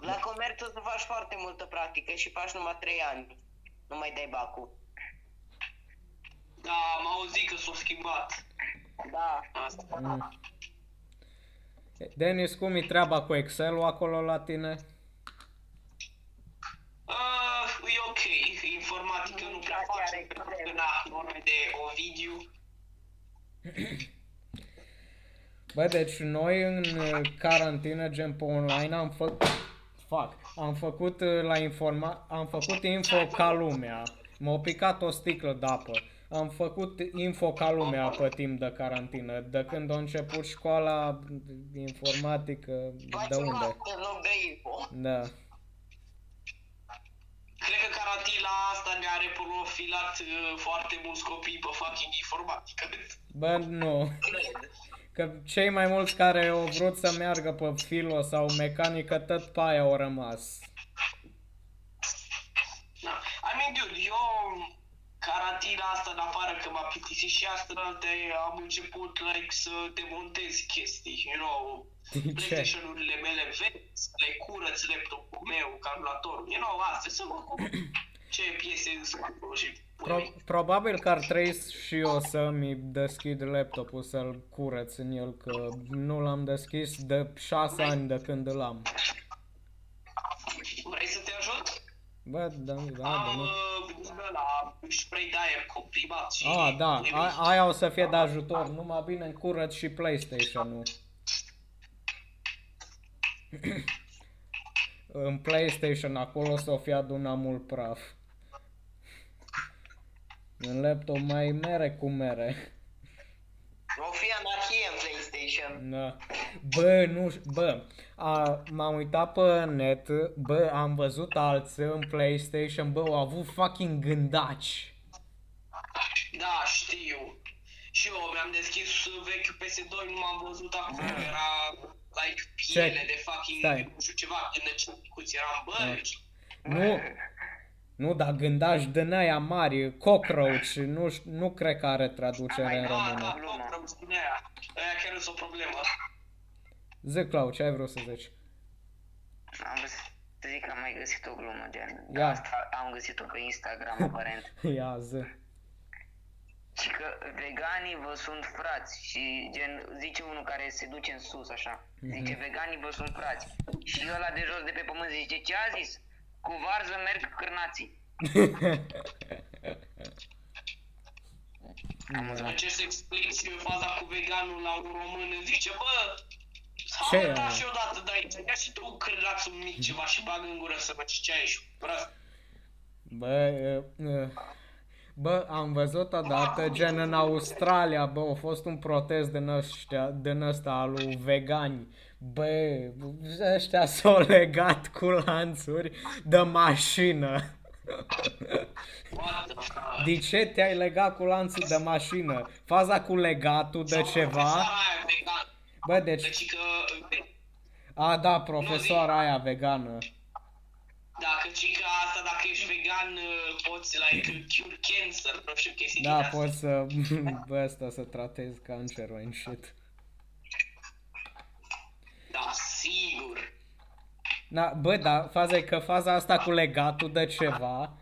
La comerț o să faci foarte multă practică și faci numai 3 ani. Nu mai dai bacul.
Da, am auzit că s-a schimbat
Da.
asta.
Mm. Denis, cum e treaba cu Excel-ul acolo la tine?
Uh, e ok, informatică nu prea
Chiar
face,
are
pentru că
extrem.
na, norme de Ovidiu. *clears throat*
Bă, deci noi în uh, carantină, gen pe online, am fă- fuck, am făcut uh, la informa, am făcut info ca lumea. M-a picat o sticlă de apă. Am făcut info ca lumea pe timp de carantină. De când a început școala informatică,
Faci
de
un
unde?
master în loc de info.
Da.
Cred că carantila asta ne-a reprofilat uh, foarte mulți copii pe fucking informatică.
Bă, nu. Că cei mai mulți care au vrut să meargă pe filo sau mecanică, tot pe aia au rămas.
Da. I mean, dude, eu carantina asta, în afară că m-a plictisit și asta, am început like, să demontez chestii, you know,
De ce?
PlayStation-urile mele vechi, să le curăț laptopul meu, calculatorul, you know, astea, să mă ocup *clears throat* ce piese sunt acolo și
Pro- probabil că ar trebui și eu să-mi deschid laptopul să-l curăț în el, că nu l-am deschis de 6 ani de când îl am.
Vrei să te ajut?
Bă, da, da, da,
am
nu.
uh, la spray de aer comprimat și...
Ah, da,
nimic.
a, aia o să fie de ajutor, numai bine îmi curăț și PlayStation-ul. *clears throat* în PlayStation acolo s-o fi adunat mult praf. În laptop mai mere cu mere.
O fi anarhie în PlayStation.
Da. Bă, nu, ș- bă, a, m-am uitat pe net, bă, am văzut alții în PlayStation, bă, au avut fucking gândaci.
Da, știu. Și eu mi-am deschis vechiul PS2, nu m-am văzut acum, era like piele
Ce?
de fucking,
Stai.
nu știu ceva, de năcicuți, eram bă,
Nu, nu, dar gândaci din aia mari, cockroach, nu, ș- nu cred că are traducere în
da,
română.
da, cockroach din aia, aia chiar sunt o problemă.
Zic, Clau, ce ai vrut să zici?
Am găsit, să zic că am mai găsit o glumă gen.
Ia.
Asta am găsit-o pe Instagram *laughs* aparent.
Ia, zi.
Și că veganii vă sunt frați și gen, zice unul care se duce în sus așa, zice veganii vă sunt frați. Și ăla de jos de pe pământ zice ce a zis? Cu varză merg cârnații. *laughs*
Încerc să explici faza cu veganul la un român, zice, bă,
Ce
ce
e?
da și odată de aici, ia și tu un cârnațul mic ceva și bag în gură să văd ce ai și prost.
Bă, uh, uh, bă, am văzut odată, gen în Australia, bă, a fost un protest din ăștia, din ăsta al lui vegani. Bă, ăștia *laughs* s-au legat cu lanțuri de mașină.
What the fuck?
De ce te-ai legat cu lanțul de mașină? Faza cu legatul de ceva?
Profesoara aia vegan.
Bă, deci...
Deci că,
A, da, profesoara aia vegană.
dacă ci că asta, dacă ești vegan, poți, like, cure cancer, nu știu, chestii
Da,
din astea.
poți să... *laughs* Bă, asta să tratezi cancerul în shit.
Da, sigur.
Da, bă, da, faza e că faza asta cu legatul de ceva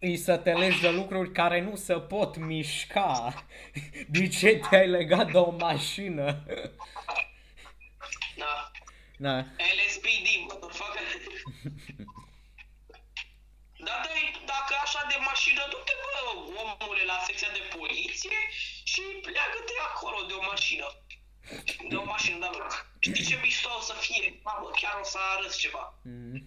îi să te legi de lucruri care nu se pot mișca. *laughs* De ce te-ai legat de o mașină?
Da.
Da,
LSPD, motherfucker. *laughs* Da, da, dacă așa de mașină, du-te, bă, omule, la secția de poliție și pleacă-te acolo de o mașină. De o mașină, da, bă. Știi ce mișto o să fie? Mamă, chiar o să arăți ceva. *laughs*
Mm.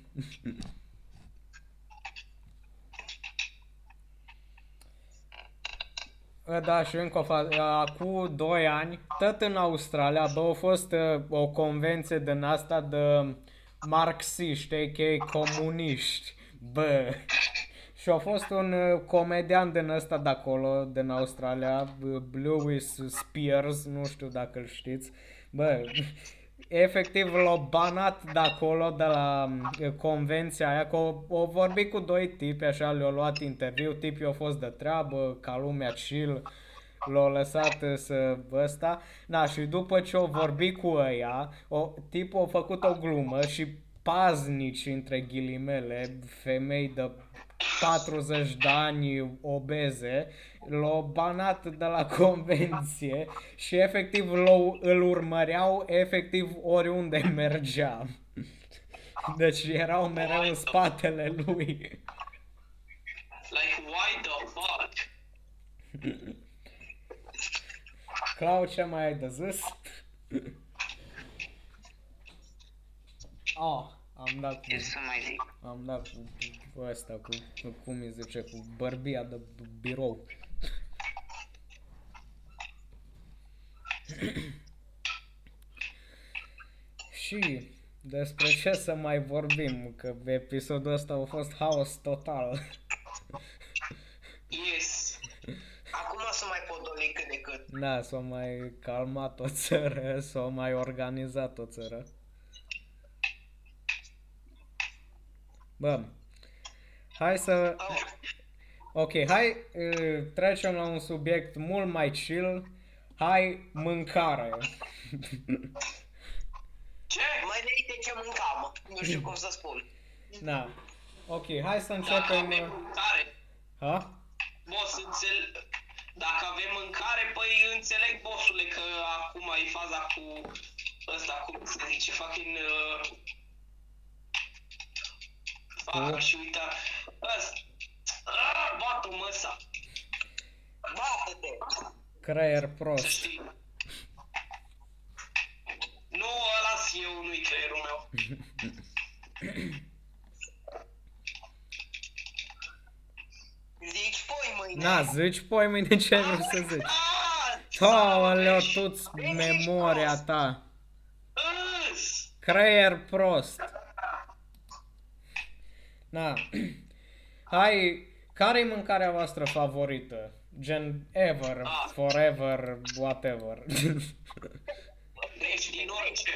Bă, Da, și încă o fază. Acum 2 ani, tot în Australia, bă, a fost uh, o convenție din asta de marxiști, a.k.a. comuniști. Bă, și a fost un uh, comedian din ăsta de acolo, din Australia, uh, Lewis Spears, nu știu dacă îl știți. Bă, efectiv l-au banat de acolo, de la uh, convenția aia, că o, o vorbit cu doi tipi, așa, le-au luat interviu, tipii au fost de treabă, ca lumea chill, l-au lăsat uh, să ăsta, da, și după ce au vorbit cu ăia, o, tipul a făcut o glumă și paznici, între ghilimele, femei de 40 de ani obeze, l-au banat de la convenție și efectiv l-au, îl urmăreau efectiv oriunde *laughs* mergea. Deci erau mereu în spatele lui.
Like, why the fuck?
Clau, ce mai ai de zis? Oh, am dat cu,
Ce să mai zic?
am dat cu, cu ăsta, cu, cu, cum îi zice, cu bărbia de b- birou. *coughs* Și despre ce să mai vorbim, că episodul ăsta a fost haos total. *laughs*
Yes.
Acum o să mai podoli cât de cât.
Da, s-a mai calmat o țară, s-a mai organizat o țară. Bă, hai să...
Oh,
Ok, hai, uh, trecem la un subiect mult mai chill. Hai, mâncare.
Ce?
mai înainte ce mâncam, nu știu cum să spun.
Da. Ok, hai să
Dacă
începem...
avem
uh,
mâncare,
Ha?
boss, înțel... Dacă avem mâncare, păi înțeleg, bossule, că acum e faza cu ăsta, cum se zice, fucking... Uh... Fac
Cu?
și uita... Ăsta... Ah, bată măsa,
Bată-te!
Creier
să
prost.
știi. Nu, ăla eu, nu-i creierul meu.
Zici poi mâine.
Na, zici poi mâine ce vrei să zici.
Ah,
Aoleu, tu-ți memoria ta.
Îs!
Creier prost. Na. *clears throat* Hai, care e mâncarea voastră favorită? Gen ever,
Ah.
forever, whatever.
Deci, din orice.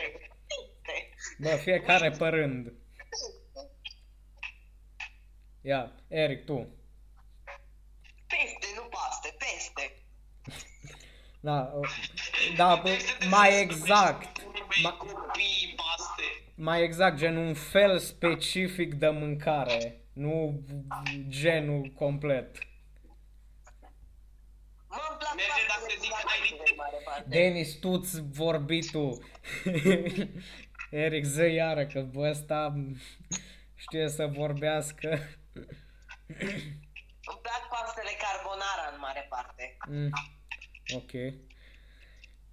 Bă, fiecare pe rând. Ia, Eric, tu.
Peste, nu paste, peste.
Da, o- da, bă, mai exact. Ma-
Copii, paste.
mai exact, gen un fel specific de mâncare. Nu genul complet.
Mă-mi plac
Merge
pastele
dacă zic
la
hai-
mine, în mare parte.
Denis, tu-ți vorbi tu. *laughs* Eric, zi iară că bă ăsta știe să vorbească. *laughs*
Îmi plac pastele carbonara în mare parte.
Mm. Ok.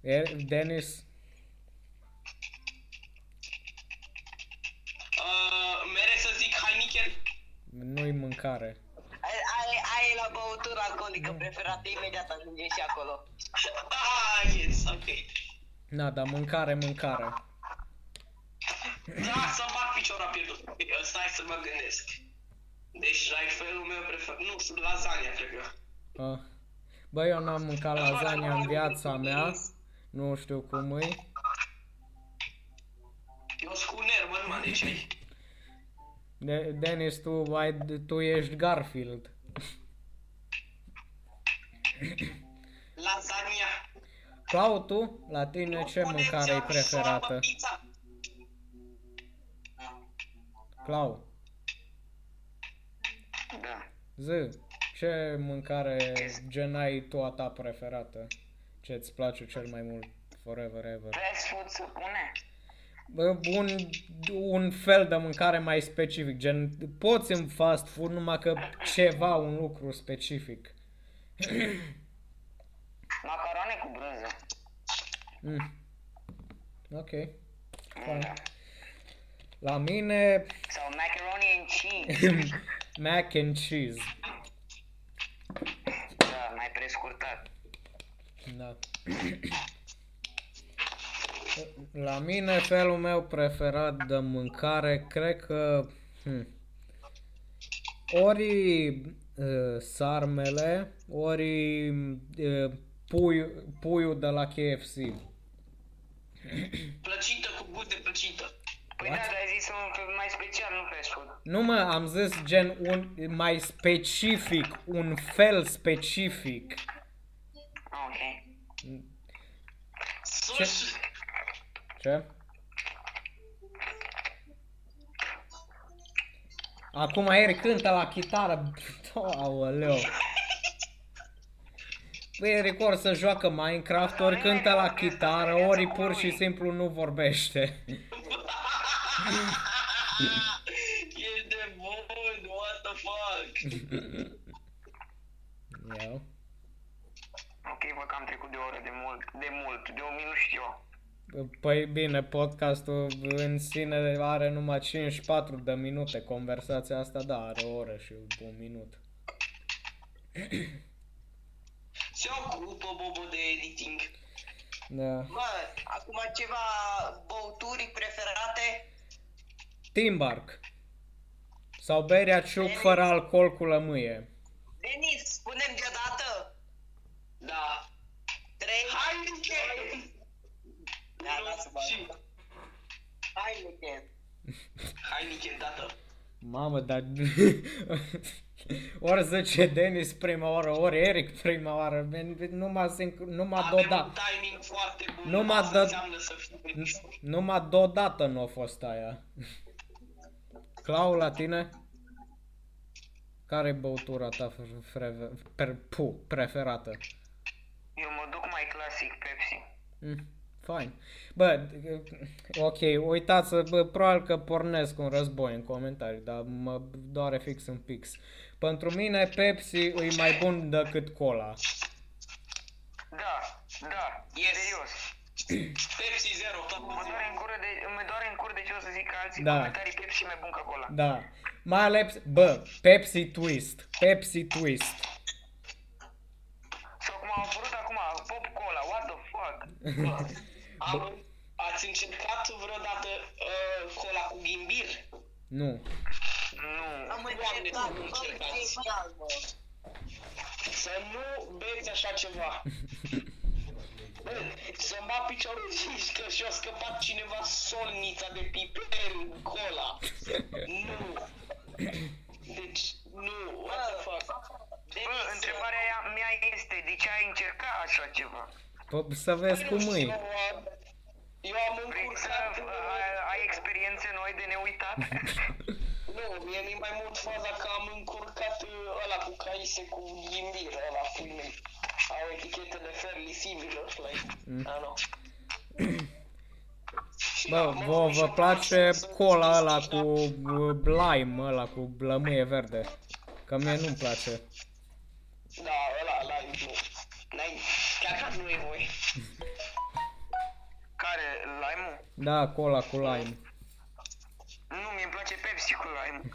Er- Denis?
Uh, mere să zic Heineken.
Nu-i mâncare.
Ai, ai, ai la băutură alcoolică preferată, imediat ajungem și acolo.
Ah, yes, ok.
Na, dar mâncare, mâncare.
Da, să fac picior pierdut. Stai să mă gândesc. Deci, la felul meu prefer... Nu știu, lasagna, cred că.
Ah. Bă, eu n-am mâncat lasagna în viața mea. Nu știu cum e.
Eu sunt cu nervă, mă, deci ai...
De- Denis, tu, ai, tu ești Garfield.
Lasagna.
Clau, tu? La tine ce mâncare e preferată?
Pizza.
Clau,
Da.
zi, ce mâncare gen ai tu a ta preferată? Ce-ți place cel mai mult? Forever, ever.
Fast food se pune?
Bă, un, un fel de mâncare mai specific, gen, poți în fast food, numai că ceva, un lucru specific.
Macarone cu brânză.
Mm. Ok.
Da.
Fine. La mine,
Sau macaroni and cheese. *laughs*
mac and cheese.
Da, mai prescurtat.
Da. La mine, felul meu preferat de mâncare, cred că... Hm, ori uh, sarmele, ori uh, pui, puiul de la KFC.
Plăcită cu gust de plăcită.
Păi
What?
da, dar ai zis un fel mai special, nu fast food.
Nu mă, am zis gen un mai specific, un fel specific.
Ah, ok.
Sus.
Ce? Acum Eric cântă la chitară. Aoleu. Păi Eric ori să joacă Minecraft, ori cântă la chitară, ori pur și simplu nu vorbește. *laughs*
E de bun, what the fuck?
Eu.
Ok, văd că am trecut de o oră de mult, de mult, de un minut și eu.
Păi bine, podcastul în sine are numai 54 de minute. Conversația asta, da, are o oră și un minut.
Se ocupă Bobo de editing.
Da.
Bă, acum ceva băuturi preferate?
Timbark. Sau berea ciuc fără alcool cu lămâie.
Denis, spunem deodată?
Da.
Trei.
Heineken!
Da, lasă-mă.
Și
Heineken.
Heineken, tată.
Mamă, dar... *laughs* ori zice Denis prima oară, ori Eric prima oară. Numai, sinc- numai
Avem un
deodată.
timing foarte bun.
Nu m-a
Asta
dat-
înseamnă să fii
Numai deodată nu a fost aia. Clau, la tine? Care e băutura ta fre- fre- per, pu, preferată?
Eu mă duc mai clasic Pepsi.
Mm, fine. Bă, ok, uitați, bă, probabil că pornesc un război în comentarii, dar mă doare fix în pix. Pentru mine Pepsi e mai bun decât cola.
Da, da,
Yes.
serios.
Pepsi Zero, toată
Mă doare în cură de, mă doare în cură de ce o să zic că alții
Da.
comentarii Pepsi mai bun ca cola.
Da. Mai ales, bă, Pepsi Twist. Pepsi Twist.
Sau cum a apărut acum, Pop Cola, what the fuck? *laughs*
Am, ați încercat vreodată uh, cola cu ghimbir?
Nu.
Nu.
Am
Doamne,
încercat,
să nu
bă,
încercați.
genial, mă.
Să nu beți așa ceva. Bă, Să-mi bat piciorul zici că și-a scăpat cineva solnița de piper în cola. Nu. Deci, nu, what the fuck.
Bă, întrebarea aia mea este, de ce ai încercat așa ceva?
P- să vezi cum
Nu
e.
știu, am- Eu am
Vrei să
încurcat...
ai, ai experiențe noi de neuitat? *laughs*
Nu, mie mi mai mult faza că am încurcat uh, ăla cu caise cu ghimbir, ăla pui mei. Au etichetele fairly similar, like, I don't know. Și da,
Bă,
mă
vă,
pui și
vă
eu
place
să-
cola ăla
să-
cu uh, lime, ăla cu lămâie verde? Că mie nu-mi place.
Da, ăla, ăla, nu. N-ai, chiar că nu e voie. *laughs*
Care, lime
Da, cola cu lime.
Nu, mie îmi place Pepsi cu lime. *laughs*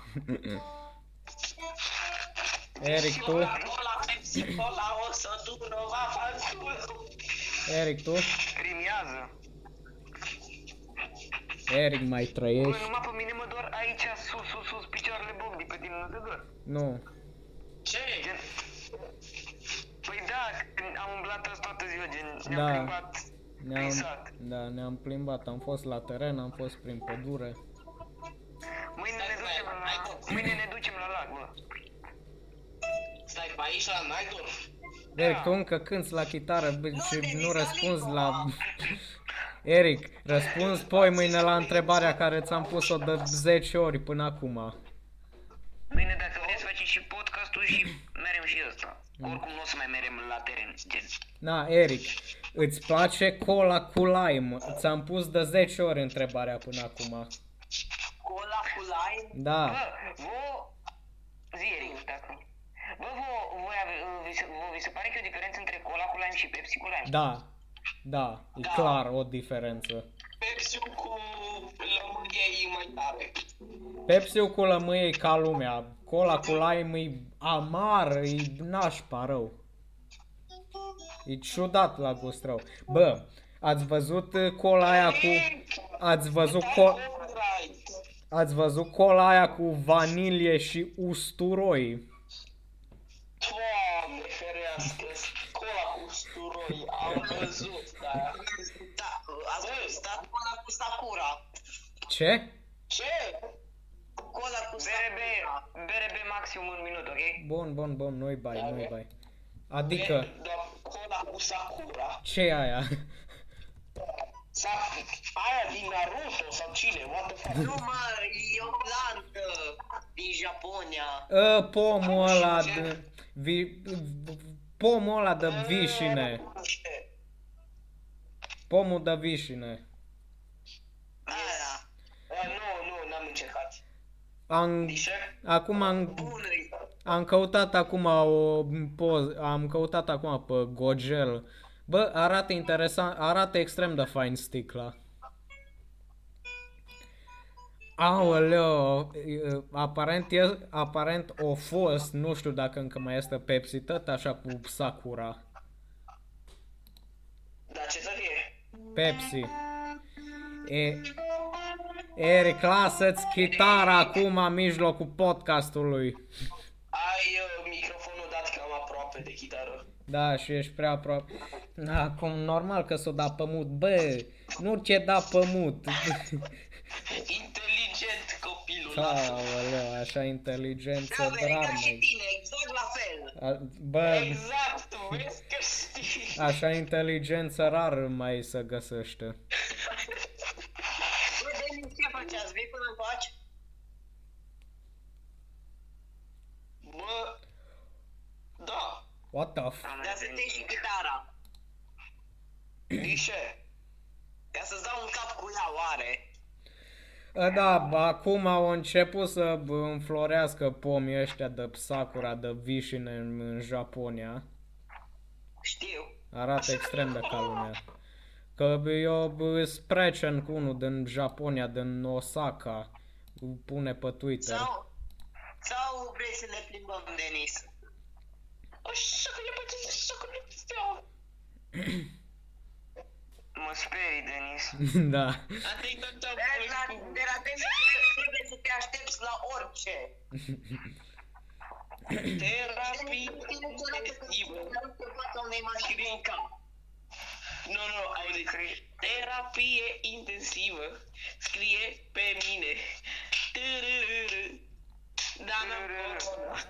Eric, tu?
Cola, cola, Pepsi, cola, o să dură, va fac
Eric, tu?
Rimează.
Eric, mai
Bă,
trăiești?
numai pe mine mă dor aici, sus, sus, sus, picioarele bogdi, pe tine nu te dor.
Nu.
Ce?
Gen... Păi da, când am umblat azi toată ziua, gen, ne-am
Da.
plimbat prin
Ne-am,
sat.
da, ne-am plimbat, am fost la teren, am fost prin pădure.
Aici la Naidorf?
Eric, tu încă cânti la chitară bă, și
Denis,
nu răspunzi
Alico.
la... Eric, răspunzi poi mâine la întrebarea care ți-am pus-o de 10 ori până acum.
Mâine dacă vreți facem și podcastul și merem și ăsta. Oricum nu o să mai merem la teren, gen.
Na, Eric, îți place cola cu lime? Ți-am pus de 10 ori întrebarea până acum.
Cola cu lime?
Da,
Bă, vă... Zi, Eric, dacă... Bă, vă, voi ave, vi, se, vă, vi se pare că e o diferență între cola cu lime și Pepsi cu lime?
da, da, e
Da.
clar o diferență.
Pepsi cu lămârie e mai tare.
Pepsi-ul cu lămâie e ca lumea, cola cu lime e amar, e nașpa rău. E ciudat la gust rău. Bă, ați văzut uh, cola aia cu... Ați văzut, co-
Right.
ați văzut cola aia cu vanilie și usturoi?
Doamne ferească, cola cu usturoi, am văzut, da.
Da, ați gustat cola cu Sakura.
Ce?
Ce?
Cola cu
BRB,
Sakura.
BRB maxim un minut, ok?
Bun, bun, bun, nu-i bai, nu-i bai. Adică,
Da, cola cu Sakura.
ce e aia? *laughs*
Sa aia din Naruto sau cine? What the fuck?
Nu mă, e o plantă din Japonia.
Ă, pomul ăla de... Vi, pomul ăla de vișine.
Ce?
Pomul de vișine.
Aia.
A, nu, nu, n-am încercat.
Am,
Ce?
acum am,
Bună-i.
am căutat acum o poz, am căutat acum pe Gogel Bă, arată interesant, arată extrem de fain sticla. Aoleo, e, aparent, e, aparent o fost, nu știu dacă încă mai este Pepsi, tot așa cu Sakura.
Dar ce să fie?
Pepsi. E, Eric, lasă-ți chitara acum în mijlocul podcastului.
Ai uh, microfonul dat cam aproape de chitară.
Da, și ești prea aproape. Acum, normal că s-o da pămut. Bă, nu ce da pămut.
Inteligent copilul, lasă
Aoleu, așa inteligență,
Da, vei
rar
ca și
mai.
tine, exact la fel.
A- Bă,
Exact, vezi că știi.
așa inteligență rar mai se găsește.
Bă, Denis, ce faceați? Vei până în faci?
Bă, da,
What the f...
Dar să te și chitara.
ghișe.
Ca să-ți dau un cap cu ea, oare?
A, Da, bă, acum au început să bă, înflorească pomii ăștia de Sakura, de vișine în, în Japonia.
Știu.
Arată extrem de ca lumea. Că bă, eu bă, sprecen cu unul din Japonia, din Osaka, pune pe Twitter.
Sau, sau vreți să ne plimbăm, Denis?
Așa că ne poate așa că ne stea.
Mă sperii, Denis. *laughs*
da.
Atâi tot ce-am
De la,
fost cu...
de la Denis trebuie să te aștepți la orice. *clears throat*
Terapie intensivă.
Nu te faci unei mașini în cap.
Nu, nu, auzi, terapie intensivă. Scrie pe mine. Tărărără. Da, n-am fost.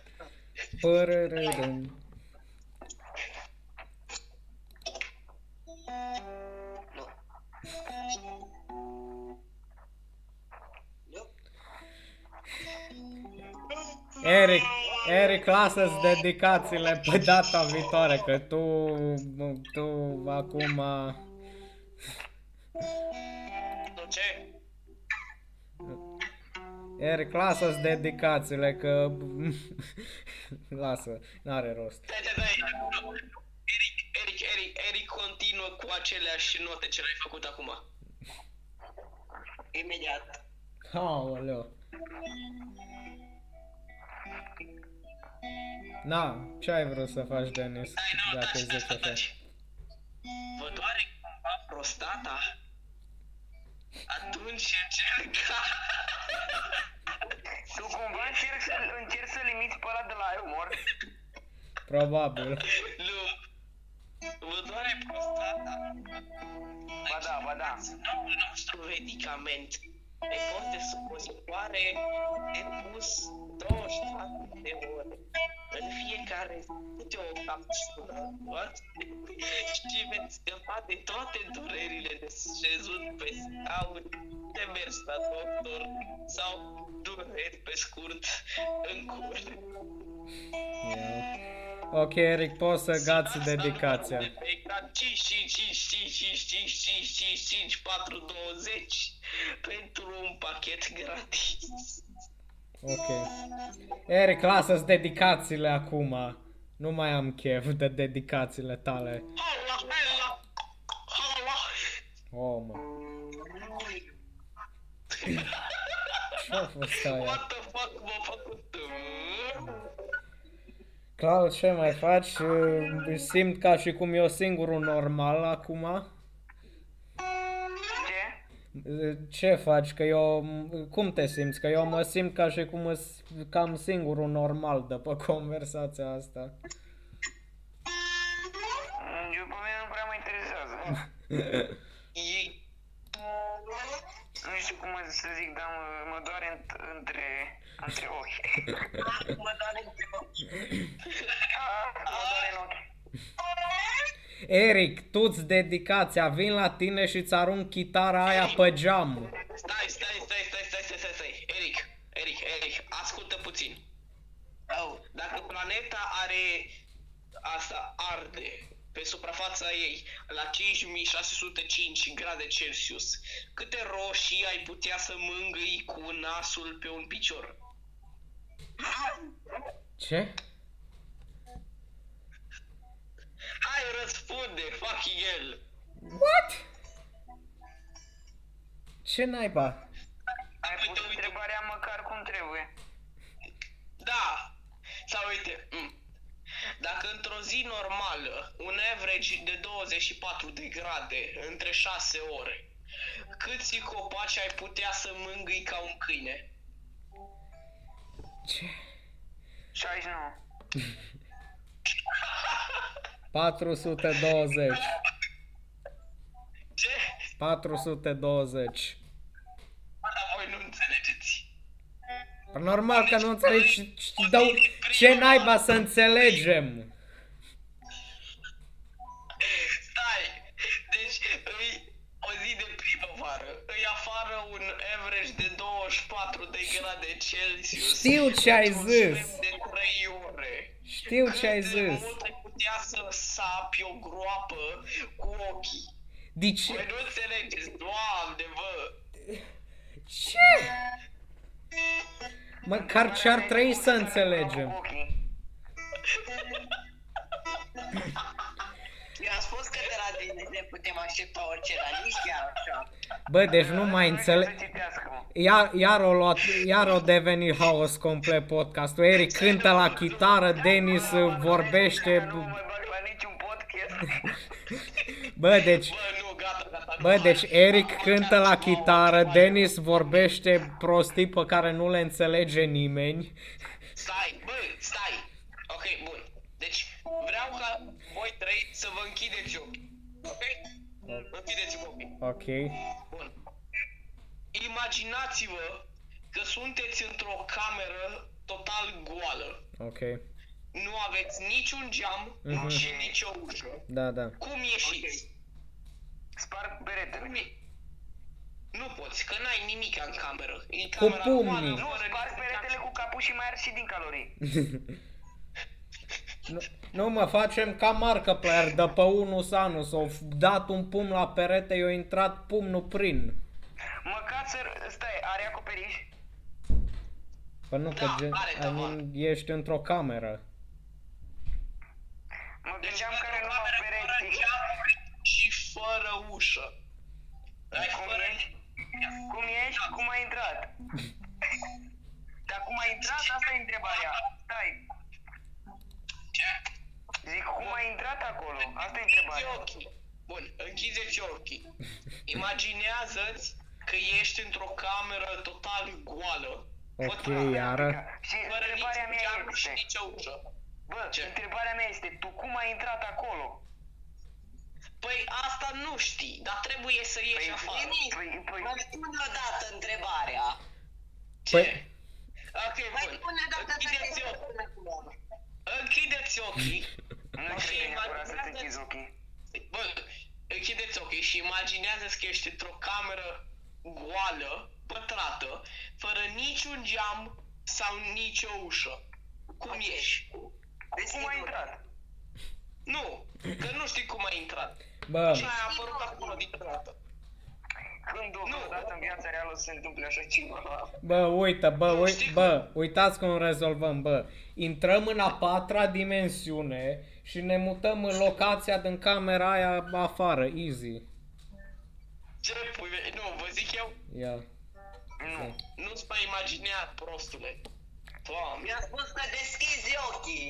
Eric, Eric, lasă-ți dedicațiile pe data viitoare, că tu, tu acum...
Nu, ce?
Eric, lasă-ți dedicațiile, că... *laughs* Lasă, n-are rost.
Stai, stai, stai. Nu. Eric, Eric, Eric, Eric continuă cu aceleași note ce l-ai făcut acum.
Imediat.
Aoleu. Na, ce ai vrut să faci, Denis,
Stai, nu,
dacă
taci,
zici
taci,
așa?
taci. Vă doare cumva prostata? Atunci încerca. *laughs*
Tu cumva încerci să, încerci să limiți pe ăla de la umor?
Probabil.
nu. Vă doare prostata?
Ba da, ba da.
Noul nostru medicament pe post de supozitoare de pus 24 de ore. În fiecare câte o capsulă luați și veți scăpa de toate durerile de șezut pe scaun, de mers la doctor sau dureri pe scurt în cur.
Ok, Eric, poți să gați dedicația.
De pe ecran 5, 5, 5, 5, 5, 5, 5, 5, 5, 4, 20 pentru un pachet gratis.
Ok. Eric, lasă-ți dedicațiile acum. Nu mai am chef de dedicațiile tale.
Hala, hala, hala.
Oh, mă. Ce-a fost aia?
What the fuck m-a făcut?
Claud, ce mai faci? Uh, Simt ca și cum eu singurul normal acum.
Ce?
Uh, Ce faci? Că eu... Cum te simți? Că eu mă simt ca și cum îs cam singurul normal de pe *laughs* conversația asta.
Eu pe mine nu prea mă interesează.
Ei, *laughs*
Nu știu cum să zic, dar mă, mă doare înt- între, între ochi.
Mă doare în ochi.
Ah, mă doare în ochi.
Eric, tu-ți dedicația, vin la tine și ți arunc chitara aia pe geam.
stai, stai, stai, stai, stai, stai, stai, stai. Eric, Eric, Eric, ascultă puțin.
Oh,
Dacă planeta are asta, arde pe suprafața ei la 5605 grade Celsius, câte roșii ai putea să mângâi cu nasul pe un picior?
Ce?
Hai, răspunde, fucking el.
What? Ce naiba?
Ai pus
Uite, uite.
întrebarea măcar cum trebuie.
Da. Sau uite, mm. dacă într-o zi normală, un average de 24 de grade între 6 ore, câți copaci ai putea să mângâi ca un câine?
Ce?
69.
420.
Ce?
420.
Dar voi nu înțelegeți.
Normal că nu înțelegi și și dau ce naiba să înțelegem.
Zi de primăvară, îi afară un average de 24 de grade Celsius.
Știu ce ai
într-un
zis.
sfert de 3 ore.
Știu ce ai
Cât de
zis.
mult ai putea să sapi o groapă cu ochii.
Deci,
Voi nu înțelegeți, doamne, bă!
ce? Măcar ce ar trebui să înțelegem. *laughs*
putem aștepta orice, dar nici chiar așa.
Bă, deci nu mai înțeleg.
Să citească, mă.
Iar, iar o luat, iar o devenit haos complet podcastul. Eric cântă la chitară, Denis uh, vorbește.
Nu mă mai bag la niciun podcast. *laughs*
Bă, deci,
Bă, nu, gata, gata, nu
bă,
mai-
deci Eric
am
cântă
uitat
la
să mă
chitară,
aud,
Denis vorbește prostii pe care nu le înțelege nimeni.
Stai, bă, stai. Ok, bun. Deci, vreau ca voi trei să vă închideți ochii. Ok? Închideți ochii.
Ok.
Bun. Imaginați-vă că sunteți într-o cameră total goală.
Ok.
Nu aveți niciun geam
Mhm.
și nici o ușă.
Da, da.
Cum ieșiți?
Sparg peretele.
Cum e- Nu poți, că n-ai nimic în cameră. E
Cu
camera
pumnii.
goală,
Nu,
fără
sparg
niciun
peretele
geam
cu capul și mai arzi și din calorii. *laughs*
Nu, nu mă facem ca marcă player de pe 1 Sanu, s-au f- dat un pumn la perete, i-a intrat pumnul prin.
Măcar să... Stai, are acoperiș?
Păi nu, că
Da,
gen,
are
I
tavan.
mean, ești într-o cameră.
Mă
Deci
gândeam care
într-o
nu au
cameră fără
pereți.
geamuri și fără ușă. Ai
Cum
fără...
ești? Cum ești? Cum ai intrat? *laughs* Dar cum ai intrat? Asta e întrebarea. Stai.
Ce?
Zic, cum ai intrat acolo? Asta e
Închideți
întrebarea.
ochii. Bun, închideți ochii. Imaginează-ți că ești într-o cameră total goală.
Ok,
pătrată,
iară.
Și
Fără
întrebarea
nici
mea
geam și
este...
nici o ușă.
Bă,
Ce?
întrebarea mea este, tu cum ai intrat acolo?
Păi asta nu știi, dar trebuie să ieși afară.
Nimic.
Păi, păi,
Mai spune odată întrebarea.
Ce?
Păi-
Ok,
Mai
bun.
spune odată
Închideți ochii.
întrebarea.
Închideți ochii.
nu
Și
trebuie neapărat să-ți
imaginează-
închizi ochii.
Bă, închideți ochii și imaginează-ți că ești într-o cameră goală, pătrată, fără niciun geam sau nicio ușă. Cum ești?
Cum ai intrat?
Nu, că nu știi cum ai intrat.
Bă,
Și ai apărut acolo dintr-o dată.
Când
Nu.
odată în viața reală se întâmplă așa ceva?
bă, uite, bă,
Nu,
ui,
știi
bă, uitați cum rezolvăm, bă. Intrăm în a patra dimensiune și ne mutăm în locația din camera aia afară, easy.
Ce pui, mei? nu, vă zic eu,
Ia.
Nu.
nu-ți mai imaginea, prostule. Doamne.
Mi-a spus că deschizi ochii.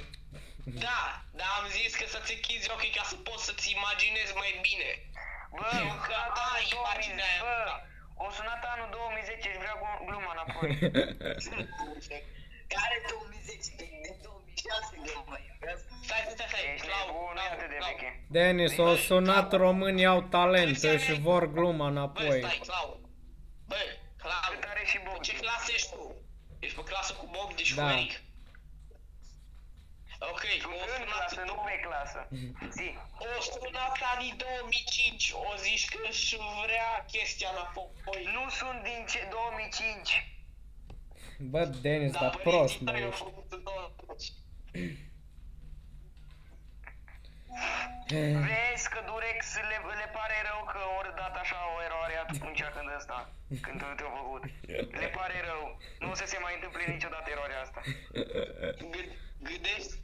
Da, dar am zis că să-ți închizi ochii ca să poți să-ți imaginezi mai bine.
Bă, o
Că
sunat
ai
anul 2010,
imaginea aia.
bă, o sunat anul 2010 și vrea glu- gluma înapoi. *laughs*
Care 2010? Din 2006 de mai.
Stai, stai, stai,
Ești
Clau,
nebun, nu e
Clau,
atât de
Clau.
veche.
Denis, o sunat românii au talent, își vor gluma
Bă,
înapoi.
stai, Clau. Bă, Clau,
Cât are și
pe
Bogdan.
ce clasă ești tu? Ești pe clasă cu Bogdan și cu
Da.
Eric? Ok,
Tu
o
în
sunat,
clasă, nu pe clasă. Zi.
o sunat anii 2005, o zici că își vrea chestia înapoi.
Nu sunt din ce 2005.
Bă, Denis, dar
părinții
prost, mă,
tăi au
ești.
făcut în 2005.
Vezi că Durex le, le pare rău că ori dat așa o eroare atunci când ăsta, când te-au făcut. Le pare rău. Nu o să se mai întâmple niciodată eroarea asta.
Gând- Gândești,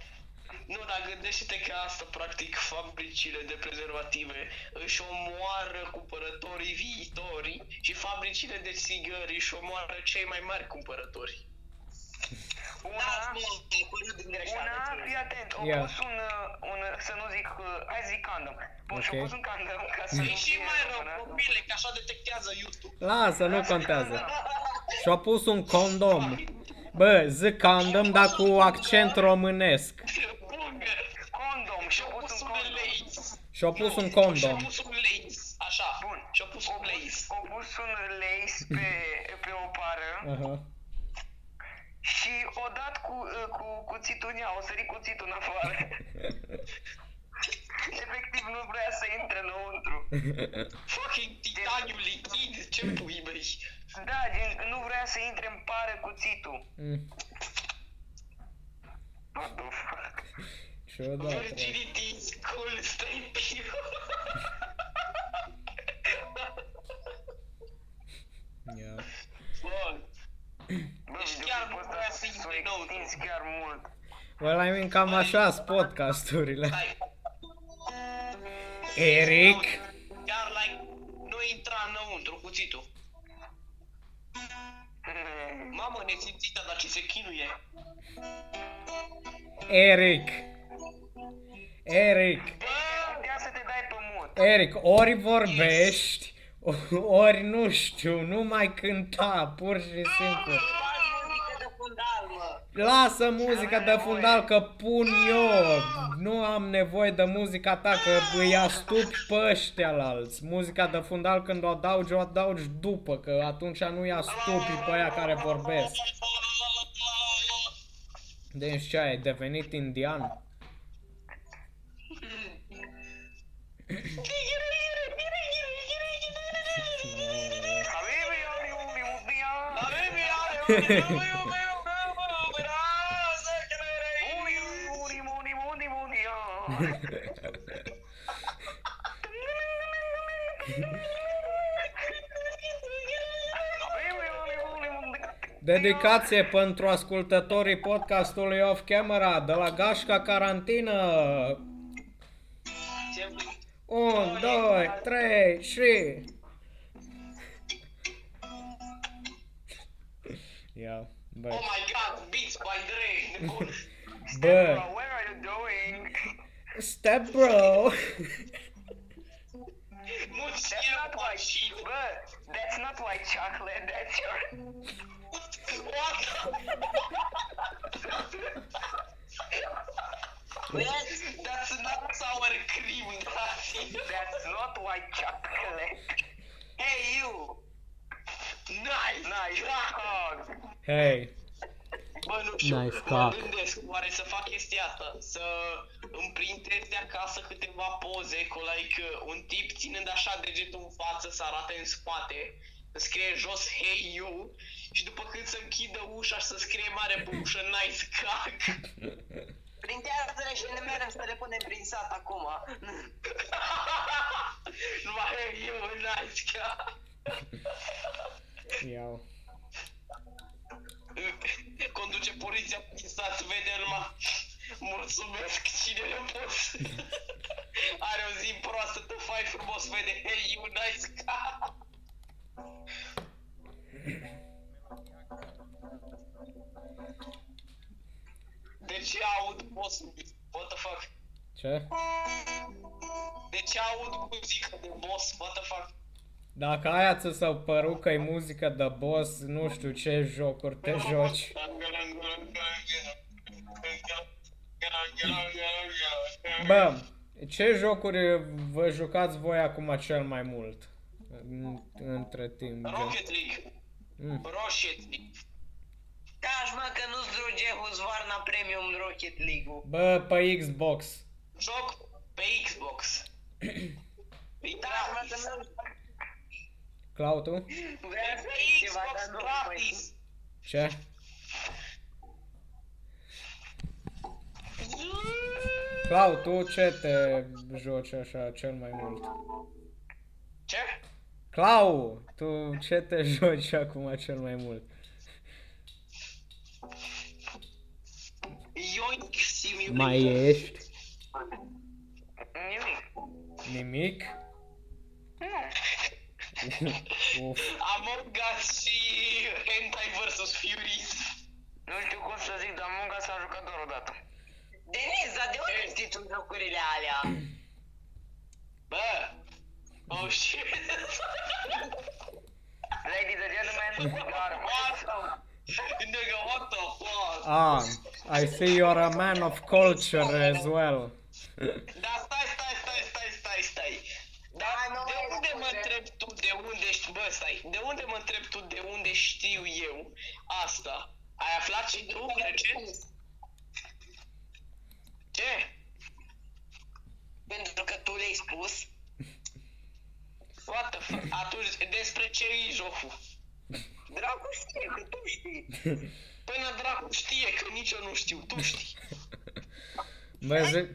Nu, dar gândește-te că asta, practic, fabricile de prezervative își omoară cumpărătorii viitori și fabricile de țigări își omoară cei mai mari cumpărători.
Una,
Da, mă, ai apărut din greșeală.
una,
înțeleg.
fii atent, au
Ia.
pus un, uh, un, uh, să nu zic, uh, hai zic condom. Bun, și-au
Ok.
pus un condom ca să
E
nu
și
fie
mai rău,
bună.
copile, că așa detectează YouTube.
Lasă, nu contează. Și-a pus un condom. *laughs* Bă, zic condom, dar cu accent românesc.
Bungă!
Condom, și-au
Și-au
pus
pus
un
un
condom.
leis.
Și-a pus un
Și-au
condom.
pus un leis, așa.
Bun.
Și-au pus un leis.
Au pus un lace pe, pe o pară
Aha.
și o dat cu, uh, cu cuțitul în ea, o sărit cuțitul în afară. *laughs* Efectiv nu vrea să intre înăuntru. *laughs*
Fucking titaniu lichid, ce pui, băi?
Da, gen, nu vrea să intre în pară cuțitul.
Mm,
What the fuck?
Ciudat.
Virginity is cool, stai pure.
Ia.
Bun.
Bă,
Deci
videoclipul
chiar nu
ăsta
vrea să
s-a
intre înăuntru.
extins chiar mult.
Well, I mean, cam așa sunt podcasturile.
Hai.
Eric?
Se chinuie.
Eric. Eric.
Putea să te dai pe mut.
Eric, ori vorbești, ori nu știu, nu mai cânta, pur și simplu.
Faci muzică de fundal, mă.
Lasă muzica de fundal că pun eu. Nu am nevoie de muzica ta că îi astupi pe ăștia la alți. Muzica de fundal când o adaugi, o adaugi după, că atunci nu i astupi pe aia care vorbesc. Deci ce ai devenit indian?
Habibi,
Dedicație pentru ascultătorii podcastului Off Camera de la Gașca Carantină. 1, 2, 3 și... Ia, bă,
Oh my god, Beats by Dre.
bă,
Bro, where are you going?
step bro.
Nu
That's
știu
not like,
mașină.
bă, that's not like chocolate, that's your...
What?
Vezi?
That's not sour cream, Dati.
That's not like chocolate.
Hey, you!
Nice.
Nice. Oh,
Hei,
Bă, nu știu,
Nice
mă
cock.
gândesc, oare să fac chestia asta, să îmi printez de acasă câteva poze cu, like, un tip ținând așa degetul în față să arate în spate, să scrie jos Hey You și după când să închidă ușa și să scrie mare pe ușă *laughs* Nice cock.
Printează-le și ne merem să le punem prin sat acum. *laughs*
Numai Hey You, Nice cock.
iau. *laughs*
Conduce poliția prin sat, vede numai Mulțumesc, cine le pus? Are o zi proastă, te fai frumos, vede Hey You, Nice cock. De ce aud boss What the fuck?
Ce?
De ce aud muzică de boss? What the fuck?
Dacă aia ți s-au părut că e muzică de boss, nu știu ce jocuri te *laughs* joci. Bă, ce jocuri vă jucați voi acum cel mai mult? În- Între timp, gen.
Rocket League.
Mm.
Rocket League.
Taci mă că nu-ți druge Husqvarna Premium Rocket League-ul.
Bă, pe Xbox.
Joc pe Xbox. *clears throat* Păi
Taci mă că
gratis.
nu
Clau, tu?
vrea să
Pe
zici ceva,
Xbox
dar nu
gratis.
Ce? Clau, tu ce te joci așa cel mai mult?
Ce?
Clau, tu ce te *laughs* joci acum cel mai mult?
Yoink Simulator. Miu.
Mai ești?
Nimic.
Nimic? Uf.
Among Us și Hentai vs. Furies.
Nu știu cum să zic, dar Munga s-a jucat doar o dată.
Denis, dar de unde știi tu jocurile alea? *clears throat*
Bă! Oh shit!
Ladies and gentlemen, *laughs* you are
Nigga, what the fuck?
Ah, I see you're a man of culture as well.
Da, stai, stai, stai, stai, stai, stai. Da,
Da, nu
de
mai
unde mă
spune.
întreb tu, de unde știi, bă, stai, de unde mă întreb tu, de unde știu eu asta? Ai aflat și tu recent? Ce?
Pentru că tu le-ai spus.
What the fuck? Atunci, despre ce e jocul?
Dracu știe că tu știi.
Până dracu știe că nici eu nu știu, tu știi.
Bă, zi...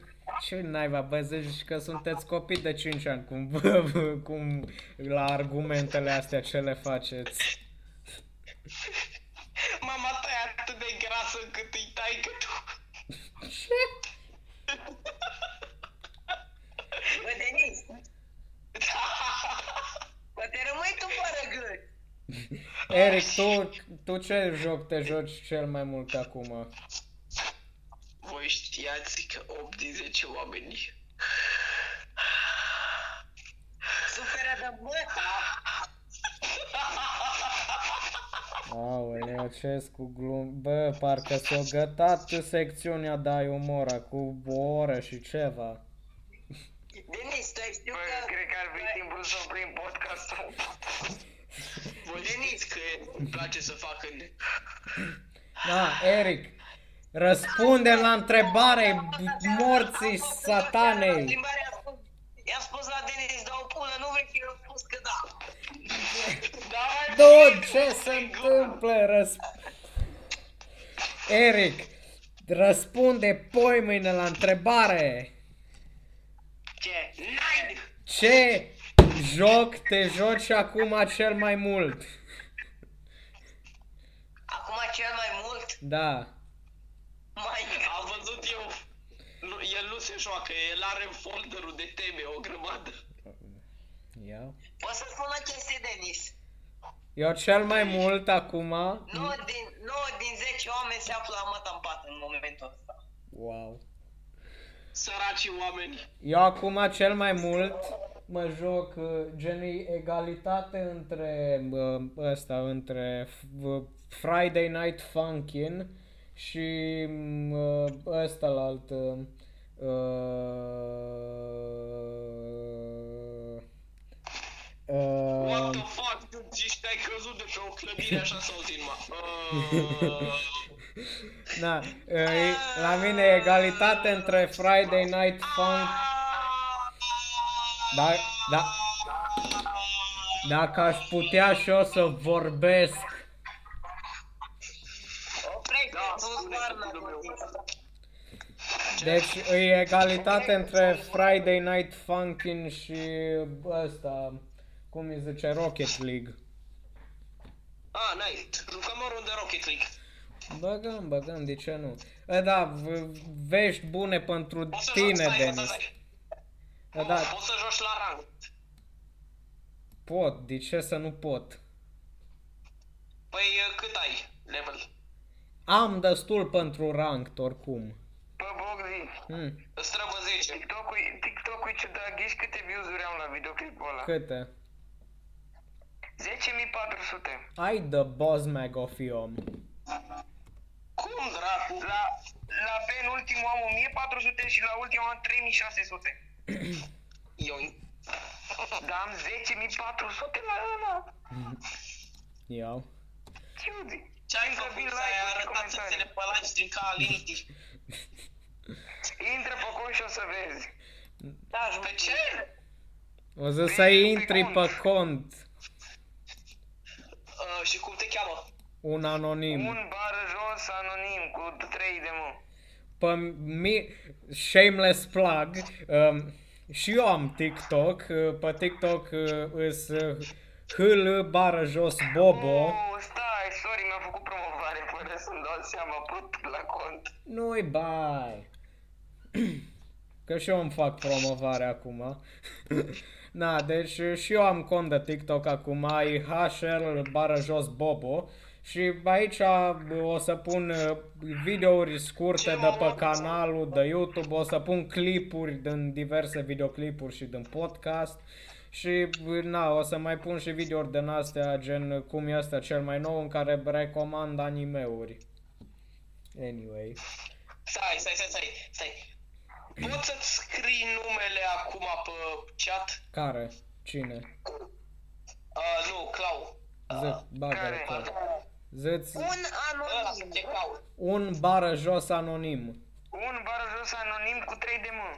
Ce naiba, bă, zici că sunteți copii de 5 ani, cum, *laughs* cum la argumentele astea ce le faceți.
Mama ta e atât de grasă încât îi tai că tu.
Ce?
Bă, Denis, poate rămâi tu fără gât. *laughs*
Eric, tu, tu ce joc te joci cel mai mult acum?
Voi știați că 8 din 10 oameni
Suferă de băta. *laughs*
Aoleu, ce cu glum... Bă, parcă s-a gătat secțiunea Dai Umora cu o oră și ceva.
Denis, tu ai știut
Bă,
că...
cred că ar fi timpul să oprim podcastul.
Voi știți că îmi place să fac în...
Da, Eric, răspunde la întrebare, morții satanei.
Schimbarea a spus, i-am spus la Denis, dau o pulă, nu vrei că eu spus că da. *laughs*
Da,
Dude, ce se întâmplă? Răs... Eric, răspunde poi mâine la întrebare.
Ce? Nine!
Ce joc te joci acum cel mai mult?
Acum cel mai mult,
Da.
mai *laughs*
Am văzut eu. Nu, el nu se joacă, el are în folderul de teme o grămadă.
Ia.
Poți să spun o chestie, Denis.
Eu cel mai mult acum...
9 din, 9 din 10 oameni se află amătă în pat în momentul ăsta.
Wow.
Săracii oameni.
Eu acum cel mai mult mă joc uh, gen egalitate între uh, ăsta, între f- uh, Friday Night Funkin' și uh, ăsta la alt uh, uh,
What
uh,
the fuck? Tu zici că ai căzut de pe o clădire așa să auzi numai. Uh,
na, uh, la mine e egalitate între Friday Night Funk da, da, dacă aș putea și eu să vorbesc
Oprește,
Da,
tu
spune,
sparnă,
copilul meu.
Deci e egalitate între Friday Night Funkin' și ăsta, cum îi zice, Rocket League.
ah, nice. Jucăm o rundă Rocket League.
Băgăm, băgăm, de ce nu? E, da, v- vești bune pentru
Poți să
tine,
joci, stai,
Denis.
Stai,
E,
stai.
da,
Poți să joci la rang.
pot, de ce să nu pot?
Păi cât ai level?
Am destul pentru rank, oricum.
Bă, Bogzi,
Hmm,
Îți trebuie 10.
TikTok-ul, TikTok-ul e ciudat, ghiși câte views-uri am la videoclipul ăla?
câte?
10.400.
Ai the boss mag of om.
Cum dracu?
La, la penultimul am 1400 și la ultimul am 3600.
Eu...
Dar am 10.400 la ăla.
Iau.
Ciudi.
Ce ai
Încă
făcut
vin
să ai
like-uri și
arătat
comentarii.
țâțele pe live din ca Alinity?
Intră pe cont și o să vezi.
Da,
Pe ce?
O să să
Vezi
intri
pe
pe
cont.
cont.
Uh, și cum te cheamă?
Un anonim.
Un bară jos anonim cu 3 de mă.
Pe mi... Shameless plug. Um, și eu am TikTok. uh, Pe TikTok uh, îs uh, hl bară jos bobo.
Oh, stai, sorry, mi-a făcut promovare *laughs* fără să-mi dau seama, pot la cont.
Nu-i bai. *clears throat* Că și eu îmi fac promovare acum. *laughs* Na, deci și eu am cont de TikTok acum, e HL bară jos Bobo. Și aici o să pun uh, videouri scurte de pe canalul de YouTube, o să pun clipuri din diverse videoclipuri și din podcast. Și na, o să mai pun și videouri din astea, gen cum este cel mai nou, în care recomand animeuri. Anyway.
Stai, stai, stai, stai, stai. Poți să-ți scrii numele acum pe chat?
Care? Cine?
Uh, nu, Clau.
Zic, bagă
Care?
Ziți
Un
Ăla
anonim.
te caut.
un bară jos anonim.
Un bară jos anonim cu 3 de mă.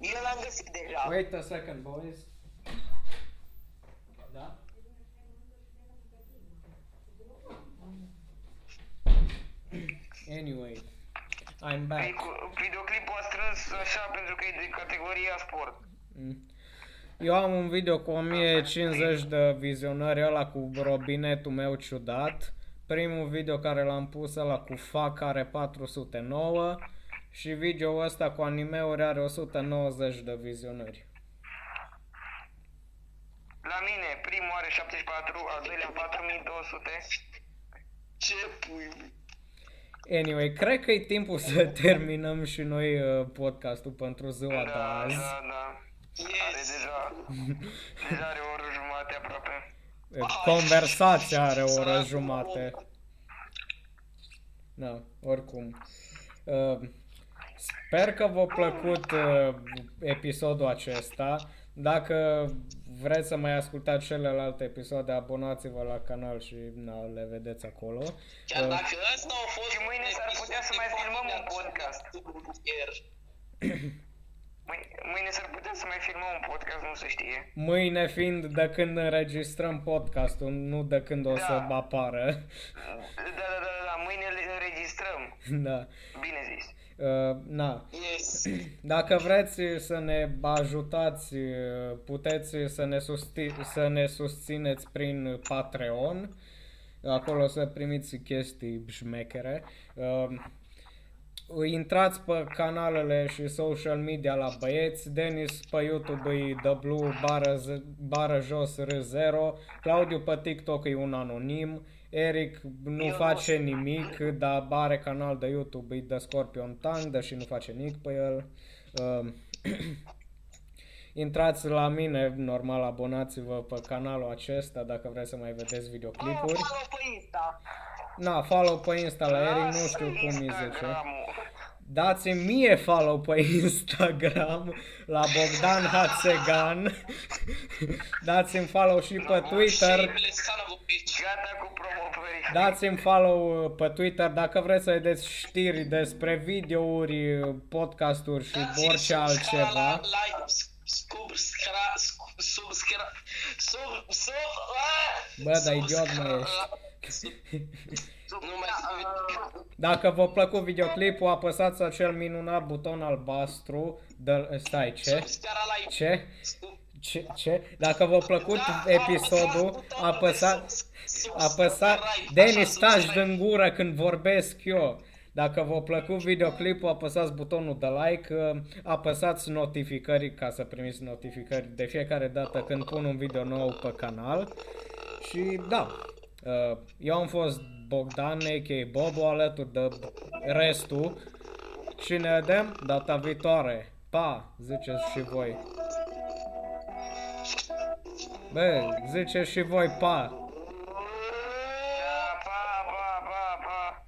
Eu l-am găsit deja.
Wait a second, boys. Da? Anyway, I'm
Păi
back.
cu- Videoclipul a strâns așa pentru că e de categoria sport.
Mm. Eu am un video cu 1050 de vizionări ăla cu robinetul meu ciudat. Primul video care l-am pus ăla cu fac are 409 și video ăsta cu animeuri are 190 de vizionări.
La mine, primul are 74, al doilea 4200.
Ce pui?
Anyway, cred că e timpul să *laughs* terminăm și noi uh, podcastul pentru ziua de
Da,
azi.
da, da. Are
Yes.
deja, deja are o oră jumate aproape.
Conversația are o oră jumate. Da, oricum. Uh, sper că v-a plăcut uh, episodul acesta. Dacă vreți să mai ascultați celelalte episoade, abonați-vă la canal și na, le vedeți acolo.
Chiar
Uh,
dacă ăsta a fost
Și mâine
un
s-ar putea să mai
episod de
filmăm un
podcast. *coughs*
Mâine, mâine s-ar putea să mai filmăm un podcast, nu se știe.
Mâine fiind de când înregistrăm podcastul, nu de când o să
Da.
apară.
Da, da, da, da, mâine le înregistrăm. *laughs*
da.
Bine zis.
Uh, na.
Yes. *clears throat*
Dacă vreți să ne ajutați, puteți să ne, susti- să ne susțineți prin Patreon. Acolo să primiți chestii șmechere. Uh, intrați pe canalele și social media la băieți. Denis pe YouTube e The Blue bară, z- bară jos R0. Claudiu pe TikTok e un anonim. Eric nu
Eu
face nimic, dar are canal de YouTube, e de Scorpion Tang, deși nu face nimic pe el. Uh, *clears throat* Intrați la mine, normal, abonați-vă pe canalul acesta dacă vreți să mai vedeți videoclipuri.
Follow pe Insta.
Na, follow pe Insta la Eric, nu
Lasă
știu cum îi zice.
Instagramul.
Dați-mi mie follow pe Instagram la Bogdan Hatsegan. Dați-mi follow și pe Twitter.
Shameless son of a bitch.
Gata cu promovări.
Dați-mi follow uh, pe Twitter dacă vreți să vedeți știri despre videouri, uh, podcasturi și
Dați-mi
orice
subscribe
altceva.
la- Like, subscribe, subscribe, sub, sub, ah!
Bă, dar idiot
Subscribe
mă
la- sub- Nu mai zic.
Dacă v-a plăcut videoclipul, apăsați acel minunat buton albastru. De... Stai, ce?
Subscribe la like.
Ce?
Sub-
Ce? Ce? Dacă v-a plăcut
Da,
episodul,
apăsați butonul de
apăsați...
subscribe,
Apăsați...
așa,
Denis, taci
subscribe.
din gură când vorbesc eu. Dacă v-a plăcut videoclipul, apăsați butonul de like, uh, apăsați notificări ca să primiți notificări de fiecare dată când pun un video nou pe canal. Și da, uh, Uh, eu am fost Bogdan, a.k.a. Bobo, alături de restul și ne vedem data viitoare. Pa, ziceți și voi. Bă, ziceți și voi pa. Pa, pa, pa, pa.